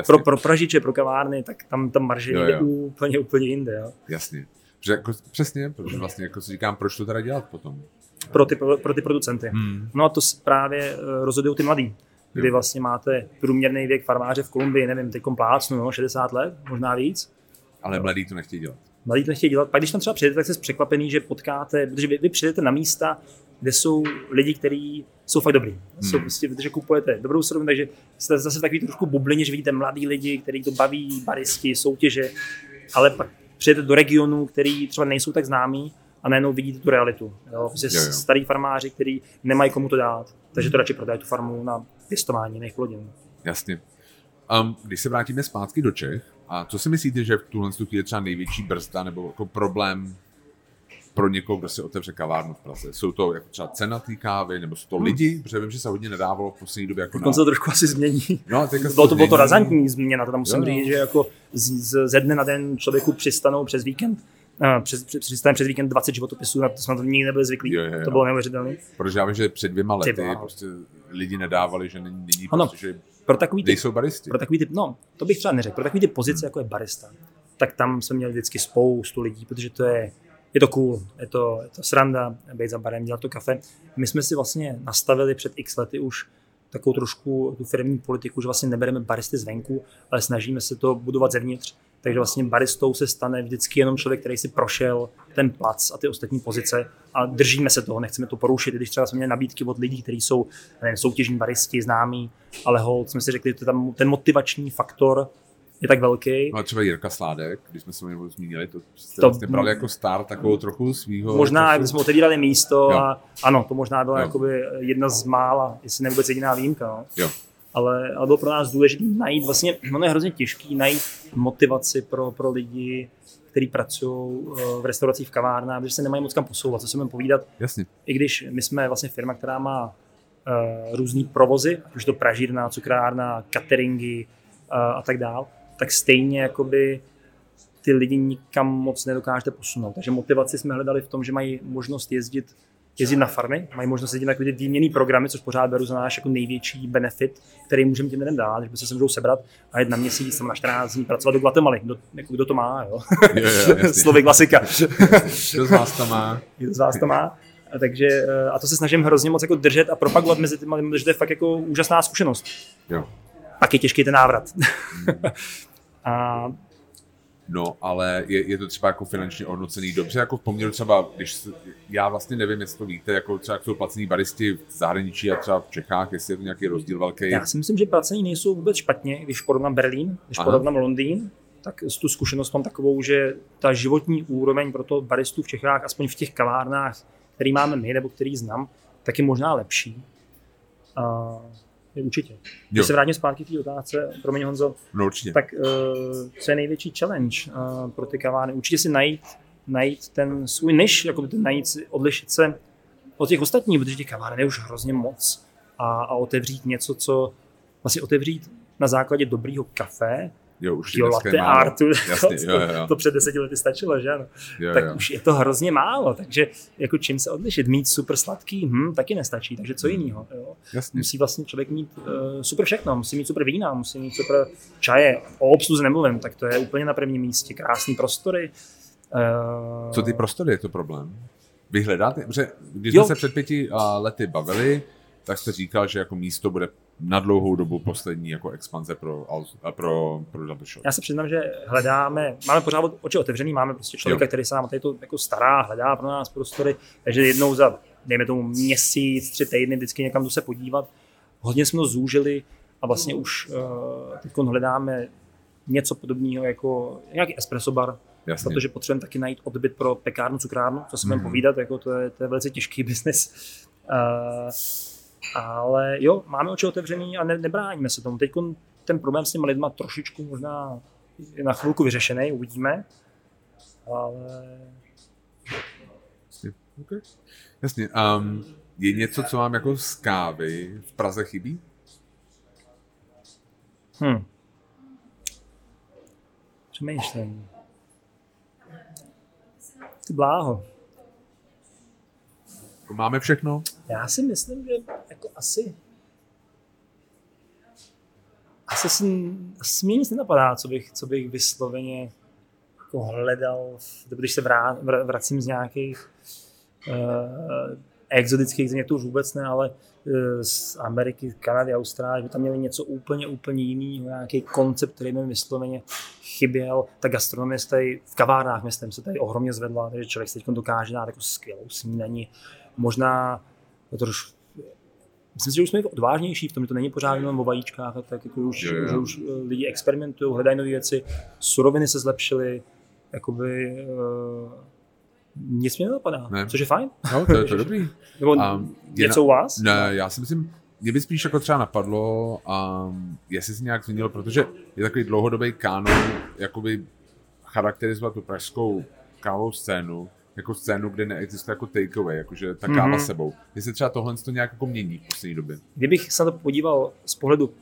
Pro, pro pražiče, pro kavárny, tak tam ta marže je úplně, úplně jinde. Jo. Jasně. Protože jako, přesně, protože vlastně jako si říkám, proč to teda dělat potom? Pro ty, pro ty producenty. Hmm. No a to právě eh, rozhodují ty mladí, kdy vlastně máte průměrný věk farmáře v Kolumbii, nevím, teď plácnu, no, 60 let, možná víc. Ale mladí to nechtějí dělat. Mladí to nechtějí dělat. Pak když tam třeba přijdete, tak jste překvapený, že potkáte, protože vy, vy přijdete na místa, kde jsou lidi, kteří jsou fakt dobrý. Hmm. Jsou prostě, protože kupujete dobrou surovinu, takže jste zase takový trošku bublině, že vidíte mladí lidi, kteří to baví, baristi, soutěže, ale pak přijdete do regionu, který třeba nejsou tak známí a najednou vidíte tu realitu. Jo? Prostě jo, jo. starý farmáři, kteří nemají komu to dát, takže to radši prodají tu farmu na pěstování jiných plodin. Jasně. Um, když se vrátíme zpátky do Čech, a co si myslíte, že v tuhle chvíli je třeba největší brzda nebo jako problém pro někoho, kdo si otevře kavárnu v Praze? Jsou to jako třeba cena té kávy, nebo jsou to hmm. lidi? Protože vím, že se hodně nedávalo v poslední době. Jako na... se to trošku asi změní. No, bylo to, bylo to razantní změna, to tam musím jo, říct, že jako z, z, ze dne na den člověku přistanou přes víkend přes, přes, přes, přes víkend 20 životopisů, na to jsme to nikdy nebyli zvyklí, jo, jo, jo. to bylo neuvěřitelné. Protože já vím, že před dvěma lety Třeba. prostě lidi nedávali, že není, není ano, prostě, že pro takový ty, nejsou baristi. Pro takový typ, no, to bych třeba neřekl, pro takový ty pozice, hmm. jako je barista, tak tam jsme měli vždycky spoustu lidí, protože to je, je to cool, je to, je to sranda, být za barem, dělat to kafe. My jsme si vlastně nastavili před x lety už takovou trošku tu firmní politiku, že vlastně nebereme baristy zvenku, ale snažíme se to budovat zevnitř. Takže vlastně baristou se stane vždycky jenom člověk, který si prošel ten plac a ty ostatní pozice a držíme se toho, nechceme to porušit, když třeba jsme měli nabídky od lidí, kteří jsou nevím, soutěžní baristi, známí, ale hold, jsme si řekli, že tam ten motivační faktor je tak velký. No a třeba Jirka Sládek, když jsme se o zmínili, to jste to, vlastně brali jako star takovou trochu svýho... Možná, jak jsme otevírali místo jo. a ano, to možná byla jakoby jedna z mála, jestli ne vůbec jediná výjimka. No. Jo. Ale, ale bylo pro nás důležité najít, vlastně, ono je hrozně těžký najít motivaci pro, pro lidi, kteří pracují eh, v restauracích, v kavárnách, protože se nemají moc kam posouvat, co se budeme povídat. Jasně. I když my jsme vlastně firma, která má uh, různý provozy, už to pražírna, cukrárna, cateringy uh, a tak dále, tak stejně jakoby ty lidi nikam moc nedokážete posunout. Takže motivaci jsme hledali v tom, že mají možnost jezdit jezdit na farmy, mají možnost jezdit na takové výměný programy, což pořád beru za náš jako největší benefit, který můžeme těm lidem dát, že se můžou sebrat a jít na měsíc, tam na 14 dní pracovat do Guatemaly. Kdo, jako, kdo to má, jo? jo, jo Slovy klasika. Kdo z vás to má? Kdo z vás to má? A takže, eh, a to se snažím hrozně moc jako držet a propagovat mezi těmi lidmi, že to je fakt jako úžasná zkušenost. Jo. Pak je těžký ten návrat. A No, ale je, je to třeba jako finančně ohodnocený dobře, jako v poměru třeba, když já vlastně nevím, jestli to víte, jako třeba jak jsou placení baristi v zahraničí a třeba v Čechách, jestli je to nějaký rozdíl velký. Já si myslím, že placení nejsou vůbec špatně, když porovnám Berlín, když Aha. porovnám Londýn, tak s tu zkušenost mám takovou, že ta životní úroveň pro to baristu v Čechách, aspoň v těch kavárnách, který máme my nebo který znám, tak je možná lepší. Uh, Určitě. Když se vrátím zpátky k té otázce, promiň Honzo, no, určitě. tak uh, co je největší challenge uh, pro ty kavárny? Určitě si najít, najít ten svůj niž, jako ten najít, odlišit se od těch ostatních, protože těch kaváren je už hrozně moc a, a otevřít něco, co vlastně otevřít na základě dobrýho kafe, jo, už jo, latte artu, Jasně, to, jo, jo. to před deseti lety stačilo, že ano? Jo, tak jo. už je to hrozně málo, takže jako čím se odlišit, mít super sladký, hm, taky nestačí, takže co hmm. jiného, jo? Musí vlastně člověk mít uh, super všechno, musí mít super vína, musí mít super čaje, o obsluze nemluvím, tak to je úplně na prvním místě, krásné prostory. Uh... Co ty prostory, je to problém? Vy hledáte, protože když jo. jsme se před pěti uh, lety bavili, tak jste říkal, že jako místo bude na dlouhou dobu poslední jako expanze pro, pro, pro Double Shot. Já se přiznám, že hledáme, máme pořád oči otevřený, máme prostě člověka, jo. který se nám tady to jako stará, hledá pro nás prostory, takže jednou za, dejme tomu měsíc, tři týdny, vždycky někam tu se podívat. Hodně jsme to zúžili a vlastně už uh, teď hledáme něco podobného jako nějaký espresso bar, Jasně. protože potřebujeme taky najít odbyt pro pekárnu, cukrárnu, co si mm. povídat, jako to je, to je velice těžký biznis. Uh, ale jo, máme oči otevřený a ne, nebráníme se tomu. Teď ten problém s těmi lidma trošičku možná je na chvilku vyřešený, uvidíme. Ale... Jasně. Okay. Jasně. Um, je něco, co vám jako z kávy v Praze chybí? Hm. Přemýšlím. Ty bláho. Máme všechno? Já si myslím, že jako asi asi, si, asi mě nic nenapadá, co bych, co bych vysloveně jako hledal, když se vrá, vracím z nějakých uh, exotických země, to už vůbec ne, ale uh, z Ameriky, Kanady, Austrálie, by tam měli něco úplně, úplně jiného, nějaký koncept, který mi vysloveně chyběl. Ta gastronomie se tady v kavárnách, myslím, se tady ohromně zvedla, takže člověk se teď dokáže dát jako skvělou snídaní, možná trošku Myslím si, že už jsme odvážnější v tom, že to není pořád jenom o vajíčkách, a tak jako už, jo, jo. že už eh, lidi experimentují, hledají nové věci, suroviny se zlepšily, jakoby uh, nic mě nenapadá, ne. což je fajn. No, to, je to dobrý. Nebo um, něco u vás? Ne, já si myslím, mě by spíš jako třeba napadlo, um, jestli se nějak změnilo, protože je takový dlouhodobý kánon, jakoby charakterizovat tu pražskou kávovou scénu, jako scénu, kde neexistuje jako takeaway, jakože ta káva mm-hmm. sebou. Jestli třeba tohle to nějak jako mění v poslední době. Kdybych se na to podíval z pohledu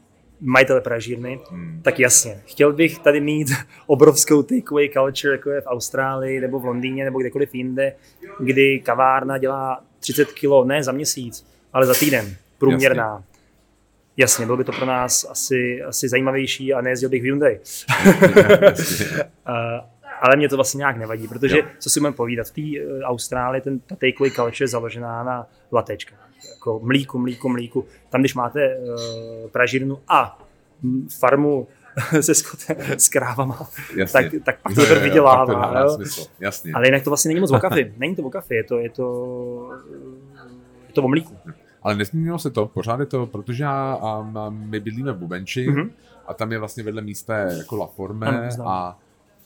majitele pražírny, hmm. tak jasně. Chtěl bych tady mít obrovskou takeaway culture, jako je v Austrálii, nebo v Londýně, nebo kdekoliv jinde, kdy kavárna dělá 30 kg ne za měsíc, ale za týden, průměrná. Jasně. Jasně, bylo by to pro nás asi, asi zajímavější a nejezdil bych v Hyundai. ale mě to vlastně nějak nevadí, protože jo. co si budeme povídat, v té uh, Austrálii ten, ta takeaway culture je založená na latečkách. jako mlíku, mlíku, mlíku. Tam, když máte uh, pražírnu a farmu se skotem, s krávama, Jasně. tak, tak pak to, to vydělává. Jo, Jasně. Ale jinak to vlastně není moc o kafi. Není to o kafi, je to, je to, je to o mlíku. Ale nezměnilo se to, pořád je to, protože já, a, my bydlíme v Bubenči mm-hmm. a tam je vlastně vedle místa jako La Forme ano, a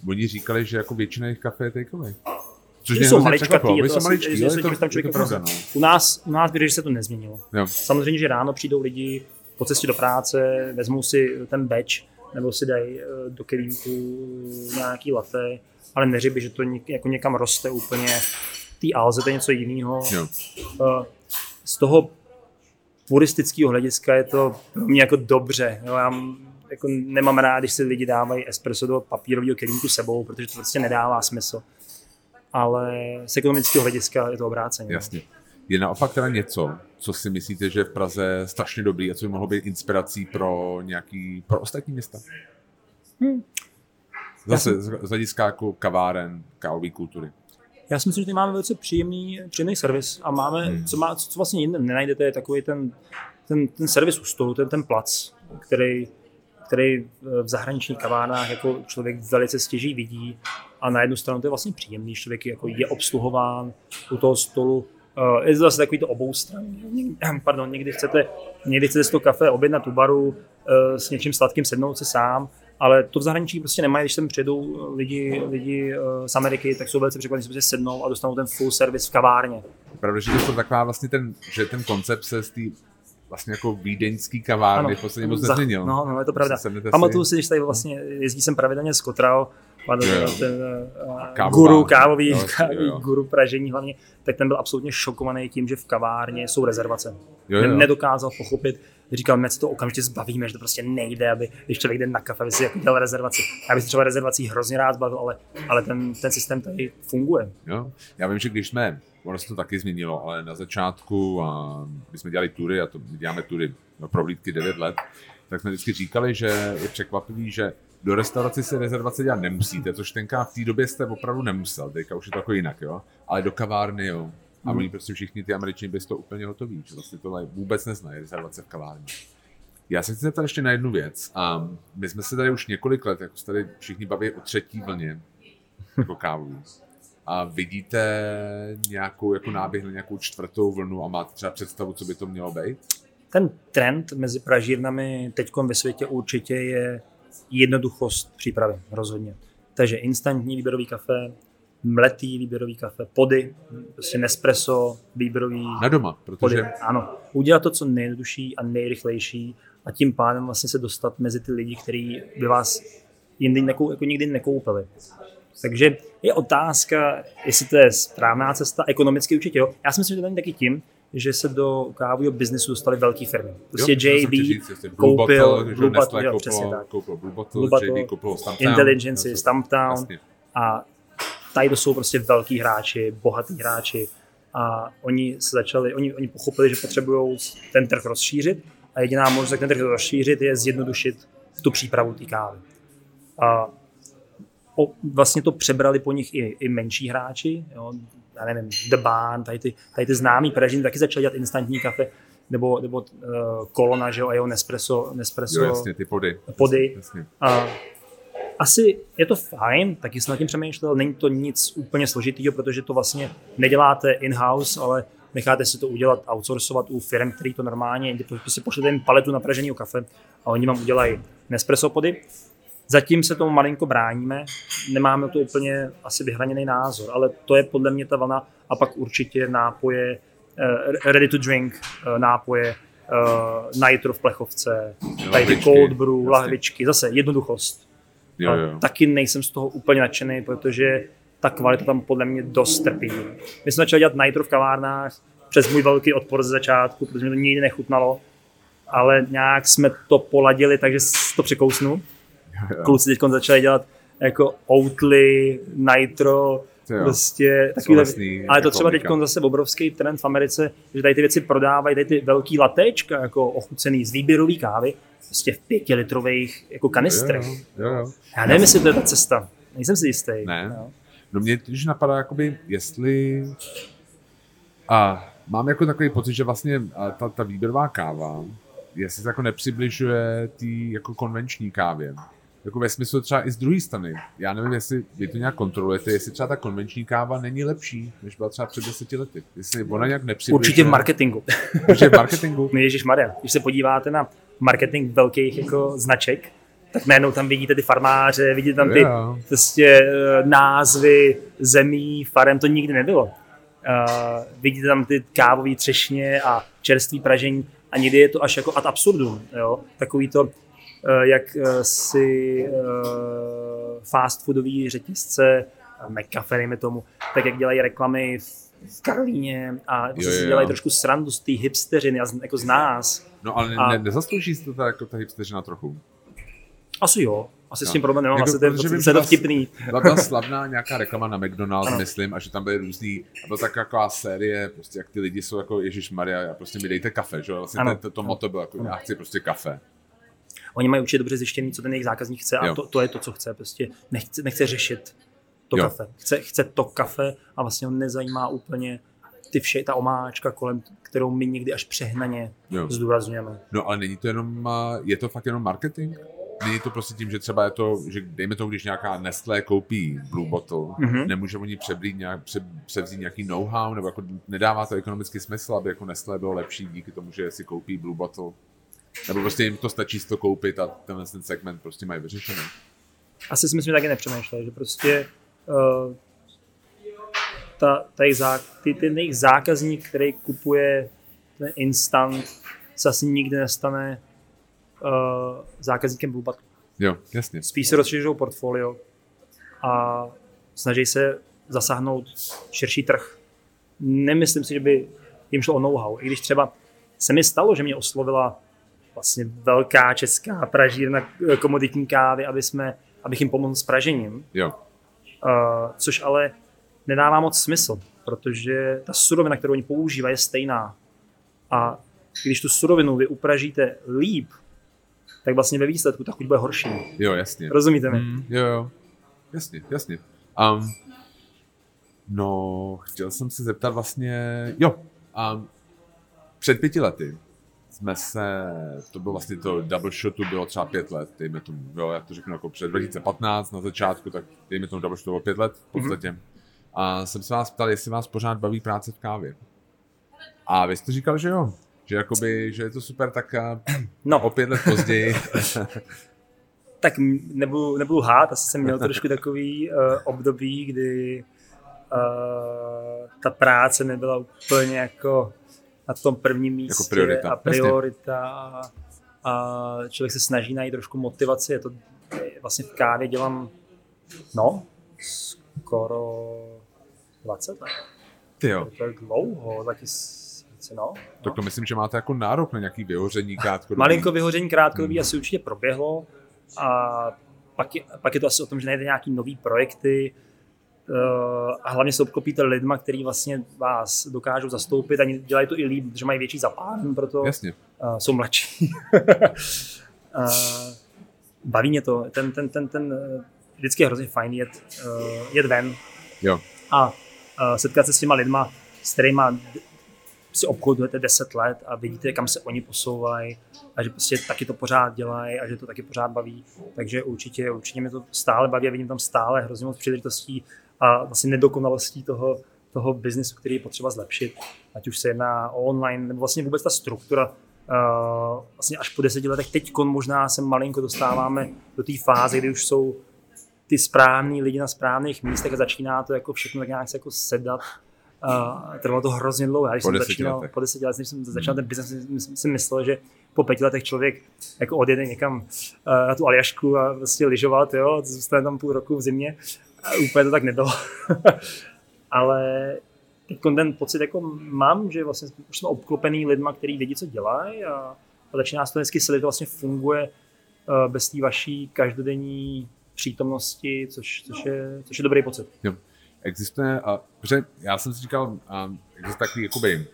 oni říkali, že jako většina jejich kafe je takeaway. Což jsou maličkatý, je to jsou maličký, asi, je to, tam člověk je to pravda, no. U nás, u nás že se to nezměnilo. Jo. Samozřejmě, že ráno přijdou lidi po cestě do práce, vezmou si ten batch, nebo si dají eh, do kelímku nějaký latte, ale neříby, že to jako někam roste úplně. V té alze to je něco jiného. Eh, z toho puristického hlediska je to pro mě jako dobře. Jo, já jako nemám rád, když si lidi dávají espresso do papírového kelímku sebou, protože to prostě nedává smysl. Ale z ekonomického hlediska je to obráceně. Jasně. Je naopak teda něco, co si myslíte, že je v Praze strašně dobrý a co by mohlo být inspirací pro nějaký, pro ostatní města? Hmm. Zase z hlediska jako kaváren, kávové kultury. Já si myslím, že tady máme velice příjemný, příjemný servis a máme, hmm. co, má, co vlastně jinde nenajdete, je takový ten, ten, ten servis u stolu, ten, ten plac, který, který v zahraničních kavárnách jako člověk velice stěží vidí a na jednu stranu to je vlastně příjemný, člověk jako je obsluhován u toho stolu, Uh, je to zase takový to obou stran. Pardon, někdy chcete, někdy chcete z toho kafe objednat u baru uh, s něčím sladkým, sednout si sám, ale to v zahraničí prostě nemají, když sem přijedou lidi, lidi z Ameriky, tak jsou velice překvapení, že se prostě sednou a dostanou ten full service v kavárně. Pravda, že to taková vlastně ten, že ten koncept se z té vlastně jako vídeňský kavárny ano, v podstatě moc nezměnil. No, no, je to pravda. Pamatuju si, když tady vlastně jezdí jsem pravidelně z Kotral, pan, ten uh, guru kávový, jo, jo. guru pražení hlavně, tak ten byl absolutně šokovaný tím, že v kavárně jsou rezervace. Jo, jo. Nedokázal pochopit, říkal, my se to okamžitě zbavíme, že to prostě nejde, aby když člověk jde na kafe, aby si jako dělal rezervaci. Já bych třeba rezervací hrozně rád zbavil, ale, ale ten, ten systém tady funguje. Jo. Já vím, že když jsme, ono se to taky změnilo, ale na začátku, a my jsme dělali tury, a to my děláme tury pro prohlídky 9 let, tak jsme vždycky říkali, že je překvapivý, že do restaurace si rezervace dělat nemusíte, což tenká v té době jste opravdu nemusel, teďka už je to jako jinak, jo. Ale do kavárny, jo. A oni prostě všichni ty američani byli to úplně hotoví, že vlastně tohle vůbec neznají, rezervace v kavárně. Já se chci zeptat ještě na jednu věc. A my jsme se tady už několik let, jako se tady všichni baví o třetí vlně, jako kávu. A vidíte nějakou jako náběh na nějakou čtvrtou vlnu a máte třeba představu, co by to mělo být? Ten trend mezi pražírnami teď ve světě určitě je jednoduchost přípravy, rozhodně. Takže instantní výběrový kafe, mletý výběrový kafe, pody, prostě Nespresso, výběrový Na doma, protože... Pody. Ano, udělat to co nejjednodušší a nejrychlejší a tím pádem vlastně se dostat mezi ty lidi, kteří by vás jindy nekou, jako nikdy nekoupili. Takže je otázka, jestli to je správná cesta, ekonomicky určitě jo. Já si myslím, že to není taky tím, že se do kávového biznesu dostaly velké firmy. Prostě jo, JB říct, koupil Bottle, Blue Bottle, jo, přesně tak. Koupil Blue Bottle, Blue Bottle JB koupil. Intelligence, Stumptown. A tady to jsou prostě velký hráči, bohatí hráči. A oni se začali, oni, oni pochopili, že potřebují ten trh rozšířit a jediná možnost, jak ten trh rozšířit, je zjednodušit tu přípravu té kávy. A o, vlastně to přebrali po nich i, i menší hráči, jo, já nevím, The Barn, tady ty, tady ty známý Pražiny taky začali dělat instantní kafe, nebo, nebo uh, Kolona, že jo, a jeho Nespresso, Nespresso jo, jasně, ty pody. pody. Jasně. A asi je to fajn, taky jsem nad tím přemýšlel, není to nic úplně složitýho, protože to vlastně neděláte in-house, ale necháte si to udělat, outsourcovat u firm, který to normálně, si pošlete jim paletu na praženého kafe a oni vám udělají Nespresso pody. Zatím se tomu malinko bráníme, nemáme to úplně asi vyhraněný názor, ale to je podle mě ta vlna a pak určitě nápoje, uh, ready to drink uh, nápoje, uh, nitro v plechovce, tady ty cold brew, lahvičky, zase jednoduchost. Jo, jo. Taky nejsem z toho úplně nadšený, protože ta kvalita tam podle mě dost trpí. My jsme začali dělat nitro v kavárnách přes můj velký odpor ze začátku, protože mi to nikdy nechutnalo, ale nějak jsme to poladili, takže to překousnu kluci teď začali dělat jako Oatly, Nitro, jo. prostě takovýhle, ale to jako třeba teď zase obrovský trend v Americe, že tady ty věci prodávají, tady ty velký latečka, jako ochucený z výběrový kávy, prostě v pětilitrových jako kanistrech. Jo, jo, jo. Já nevím, jestli to je ta cesta. Nejsem si jistý. Ne. Jo. No mě když napadá, jakoby, jestli a mám jako takový pocit, že vlastně ta, ta výběrová káva, jestli se jako nepřibližuje té jako konvenční kávě. Jako ve smyslu třeba i z druhé strany. Já nevím, jestli vy to nějak kontrolujete, jestli třeba ta konvenční káva není lepší, než byla třeba před deseti lety. Jestli ona nějak nepřibližuje. Určitě v marketingu. Určitě v marketingu. no Ježíš Maria, když se podíváte na marketing velkých jako značek, tak najednou tam vidíte ty farmáře, vidíte tam ty yeah. prostě eh, názvy zemí, farem, to nikdy nebylo. Uh, vidíte tam ty kávové třešně a čerstvý pražení a někdy je to až jako ad absurdum. Jo? Takový to, uh, jak si uh, fast foodový řetězce, McCafe, dejme tomu, tak jak dělají reklamy v, v Karolíně a jo, jo, jo. si dělají trošku srandu z té hipsteřiny, jako z nás. No ale a, ne, nezaslouží se to tak, jako ta hipsteřina trochu? Asi jo. Asi no. s tím problém nemám, jako, asi to je to vtipný. Byla, byla slavná nějaká reklama na McDonald's, ano. myslím, a že tam byly různý, a byla taková série, prostě jak ty lidi jsou jako Ježíš Maria, prostě mi dejte kafe, že jo, vlastně ano. to, to moto bylo jako, ano. já chci prostě kafe. Oni mají určitě dobře zjištěný, co ten jejich zákazník chce a to, to, je to, co chce, prostě nechce, nechce řešit to jo. kafe. Chce, chce to kafe a vlastně ho nezajímá úplně ty vše, ta omáčka kolem, kterou my někdy až přehnaně jo. zdůrazňujeme. No ale není to jenom, je to fakt jenom marketing? není to prostě tím, že třeba je to, že dejme to, když nějaká Nestlé koupí Blue Bottle, mm-hmm. nemůže oni přebrít nějak, pře, převzít nějaký know-how, nebo jako nedává to ekonomický smysl, aby jako Nestlé bylo lepší díky tomu, že si koupí Blue Bottle. Nebo prostě jim to stačí to koupit a tenhle ten segment prostě mají vyřešený. Asi si myslím, že taky nepřemýšleli, že prostě uh, ta, ta jejich zá, ty, ten jejich zákazník, který kupuje ten instant, se asi nikdy nestane uh, zákazníkem Blue Button. Jo, jasně. Spíš se rozšiřují portfolio a snaží se zasáhnout širší trh. Nemyslím si, že by jim šlo o know-how. I když třeba se mi stalo, že mě oslovila vlastně velká česká pražírna komoditní kávy, aby jsme, abych jim pomohl s pražením. Jo. Uh, což ale nedává moc smysl, protože ta surovina, kterou oni používají, je stejná. A když tu surovinu vy upražíte líp, tak vlastně ve výsledku ta chuť bude horší. Jo, jasně. Rozumíte mi? Mm, jo, jo. Jasně, jasně. Um, no, chtěl jsem se zeptat vlastně, jo, um, před pěti lety jsme se, to bylo vlastně to double shotu bylo třeba pět let, dejme tomu, jo, já to řeknu jako před 2015 na začátku, tak dejme tomu double shotu bylo pět let v podstatě. Mm-hmm. A jsem se vás ptal, jestli vás pořád baví práce v kávě. A vy jste říkal, že jo. Že, jakoby, že je to super, tak no. o pět let později. tak nebudu, nebudu hát, asi jsem měl trošku takový uh, období, kdy uh, ta práce nebyla úplně jako na tom prvním místě jako priorita. a priorita a, a člověk se snaží najít trošku motivaci. Je to vlastně v kávě dělám no, skoro 20 let. Ty jo. To je dlouho, taky no. Tak to myslím, že máte jako nárok na nějaký vyhoření krátkodobý. Malinko vyhoření krátkodobý hmm. asi určitě proběhlo a pak je, pak je to asi o tom, že najde nějaký nový projekty uh, a hlavně se obklopíte lidma, který vlastně vás dokážou zastoupit a dělají to i líp, že mají větší zapálení, proto Jasně. Uh, jsou mladší. uh, baví mě to. Ten, ten, ten, ten vždycky je hrozně fajn jet, uh, jet ven jo. a setkat se s těma lidma, s kterými si obchodujete 10 let a vidíte, kam se oni posouvají a že prostě taky to pořád dělají a že to taky pořád baví. Takže určitě, určitě mě to stále baví a vidím tam stále hrozně moc příležitostí a vlastně nedokonalostí toho, toho biznesu, který je potřeba zlepšit. Ať už se jedná o online, nebo vlastně vůbec ta struktura uh, vlastně až po deseti letech. Teď možná se malinko dostáváme do té fáze, kdy už jsou ty správní lidi na správných místech a začíná to jako všechno tak nějak se jako sedat Uh, trvalo to hrozně dlouho. Já, když po jsem začínal, letech. po deseti letech, jsem začal ten biznes, jsem myslel, že po pěti letech člověk jako odjede někam uh, na tu Aljašku a vlastně lyžovat, jo, zůstane tam půl roku v zimě. A úplně to tak nebylo. Ale ten pocit jako mám, že vlastně už jsme obklopený lidma, který vědí, co dělají a, a začíná se to hezky selit, vlastně funguje uh, bez té vaší každodenní přítomnosti, což, což, je, což je dobrý pocit. Jo existuje, a, protože já jsem si říkal, a, existuje takový, jakoby,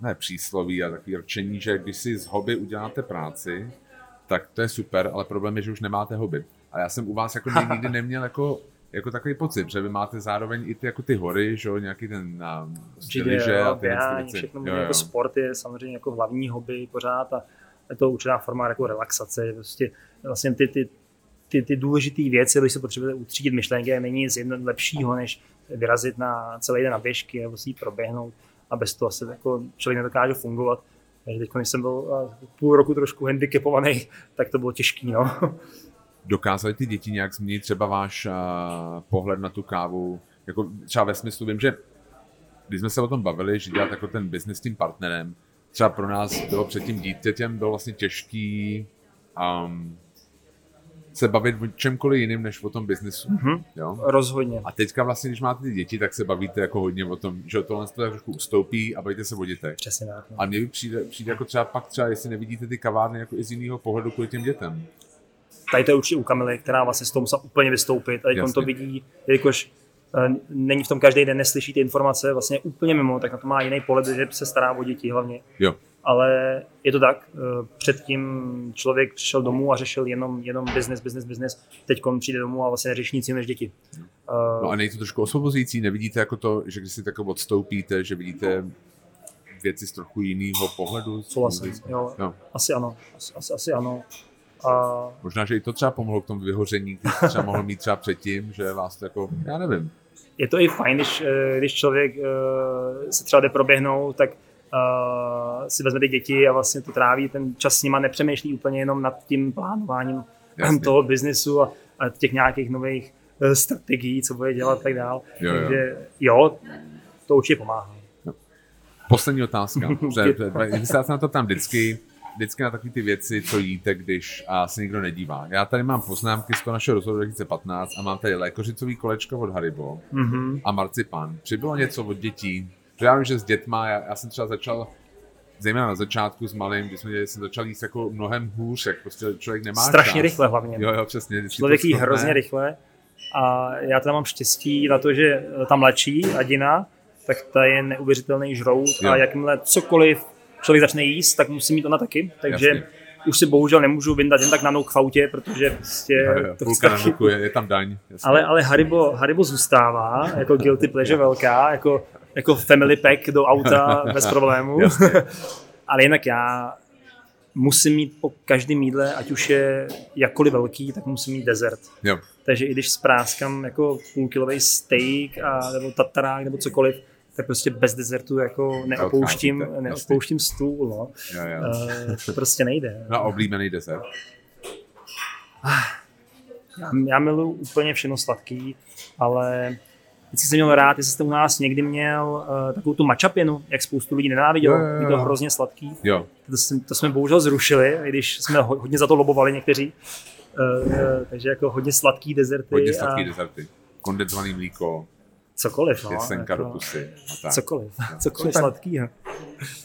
ne přísloví, a takový rčení, že když si z hobby uděláte práci, tak to je super, ale problém je, že už nemáte hobby. A já jsem u vás jako nikdy neměl jako jako takový pocit, že vy máte zároveň i ty, jako ty hory, že jo, nějaký ten na že a ty běhání, všechno jo, jo. jako sport je samozřejmě jako hlavní hobby pořád a je to určitá forma jako relaxace, prostě vlastně ty, ty, ty, ty důležité věci, když se potřebujete utřídit myšlenky, není nic jedno lepšího, než vyrazit na celý den na běžky a si ji proběhnout a bez toho se jako člověk nedokáže fungovat. Takže teď, když jsem byl půl roku trošku handicapovaný, tak to bylo těžký. No. Dokázali ty děti nějak změnit třeba váš uh, pohled na tu kávu? Jako třeba ve smyslu, vím, že když jsme se o tom bavili, že dělat jako ten business s tím partnerem, třeba pro nás bylo před tím dítětem bylo vlastně těžký um, se bavit o čemkoliv jiným, než o tom biznesu. Mm-hmm. Jo? Rozhodně. A teďka vlastně, když máte ty děti, tak se bavíte jako hodně o tom, že tohle to trošku ustoupí a bavíte se o dětech. Přesně tak. No. A mně přijde, přijde jako třeba pak třeba, jestli nevidíte ty kavárny jako i z jiného pohledu kvůli těm dětem. Tady to je určitě u Kamily, která vlastně z toho musela úplně vystoupit. A teď on to vidí, jelikož uh, není v tom každý den, neslyší ty informace vlastně úplně mimo, tak na to má jiný pohled, že se stará o děti hlavně. Jo ale je to tak. Eh, předtím člověk přišel domů a řešil jenom, jenom business, business, business. Teď přijde domů a vlastně neřeší nic než děti. No a není to trošku osvobozující? Nevidíte jako to, že když si tak odstoupíte, že vidíte věci z trochu jiného pohledu? Souhlasím, jo. jo. Asi ano. Asi, asi, asi ano. A... Možná, že i to třeba pomohlo k tomu vyhoření, když třeba mohl mít třeba předtím, že vás to jako, já nevím. Je to i fajn, když, eh, když člověk eh, se třeba jde proběhnout, tak uh, si vezme ty děti a vlastně to tráví ten čas s nima, nepřemýšlí úplně jenom nad tím plánováním Jasně. toho biznesu a, a těch nějakých nových uh, strategií, co bude dělat a tak dál. Jo, Takže jo, to určitě pomáhá. No. Poslední otázka. Vy se na to tam vždycky, vždycky na takové ty věci, co jíte, když a se nikdo nedívá. Já tady mám poznámky z toho našeho rozhodu 2015 a mám tady lékořicový kolečko od Haribo mm-hmm. a marcipan. Přibylo něco od dětí, že já vím, že s dětma, já, já jsem třeba začal zejména na začátku s malým, když jsme jsem začal jíst jako mnohem hůř, jak prostě člověk nemá Strašně čas. rychle hlavně. Jo, jo, přesně. Člověk jí hrozně rychle a já tam mám štěstí na to, že ta mladší Adina, tak ta je neuvěřitelný žrout jo. a jakmile cokoliv člověk začne jíst, tak musí mít ona taky, takže Jasně. už si bohužel nemůžu vyndat jen tak na nouk v autě, protože prostě jo, jo, to na je, je, tam daň. Jasně. Ale, ale Haribo, Haribo zůstává jako guilty pleasure velká, jako jako family pack do auta bez problémů. Ale jinak já musím mít po každém jídle, ať už je jakkoliv velký, tak musím mít dezert. Jo. Takže i když spráskám jako půlkilový steak a, nebo tatarák nebo cokoliv, tak prostě bez dezertu jako neopouštím, neopouštím stůl. No. Jo, jo. Uh, to prostě nejde. No oblíbený dezert? Já, já miluji úplně všechno sladký, ale Vždycky jsem měl rád, jestli jste u nás někdy měl uh, takovou tu mačapinu, jak spoustu lidí nenávidělo, jo, jo, jo. je to hrozně sladký. Jo. To, jsme, to jsme bohužel zrušili, i když jsme hodně za to lobovali někteří. Uh, uh, takže jako hodně sladký dezerty. Hodně sladký a... dezerty. Kondenzovaný mlíko. Cokoliv, no. Jesenka jako, do pusy. Cokoliv, cokoliv sladkýho.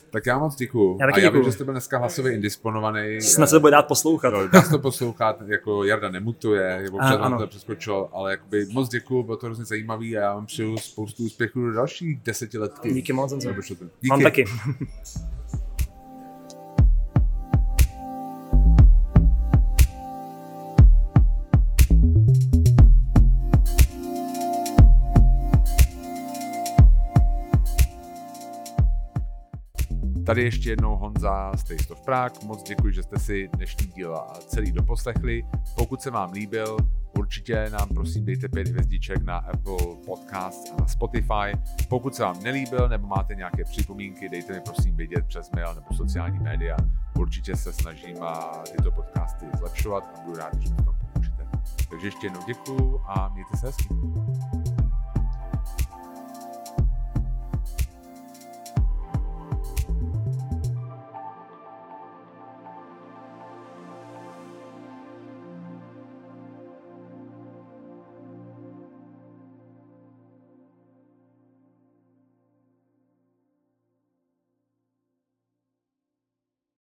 Tak já moc děkuju. Já a já vím, že jste byl dneska hlasově indisponovaný. Snad se to bude dát poslouchat. Jo, dá se to poslouchat, jako Jarda nemutuje, občas vám to přeskočil, ale jakoby moc děkuju, bylo to hrozně zajímavý a já vám přeju spoustu úspěchů do dalších desetiletí. Díky moc, Díky. Mám taky. Tady ještě jednou Honza z Taste of Prague. Moc děkuji, že jste si dnešní díl celý doposlechli. Pokud se vám líbil, určitě nám prosím dejte pět hvězdiček na Apple Podcast a na Spotify. Pokud se vám nelíbil nebo máte nějaké připomínky, dejte mi prosím vědět přes mail nebo sociální média. Určitě se snažím tyto podcasty zlepšovat a budu rád, když mi v tom pomůžete. Takže ještě jednou děkuji a mějte se hezky.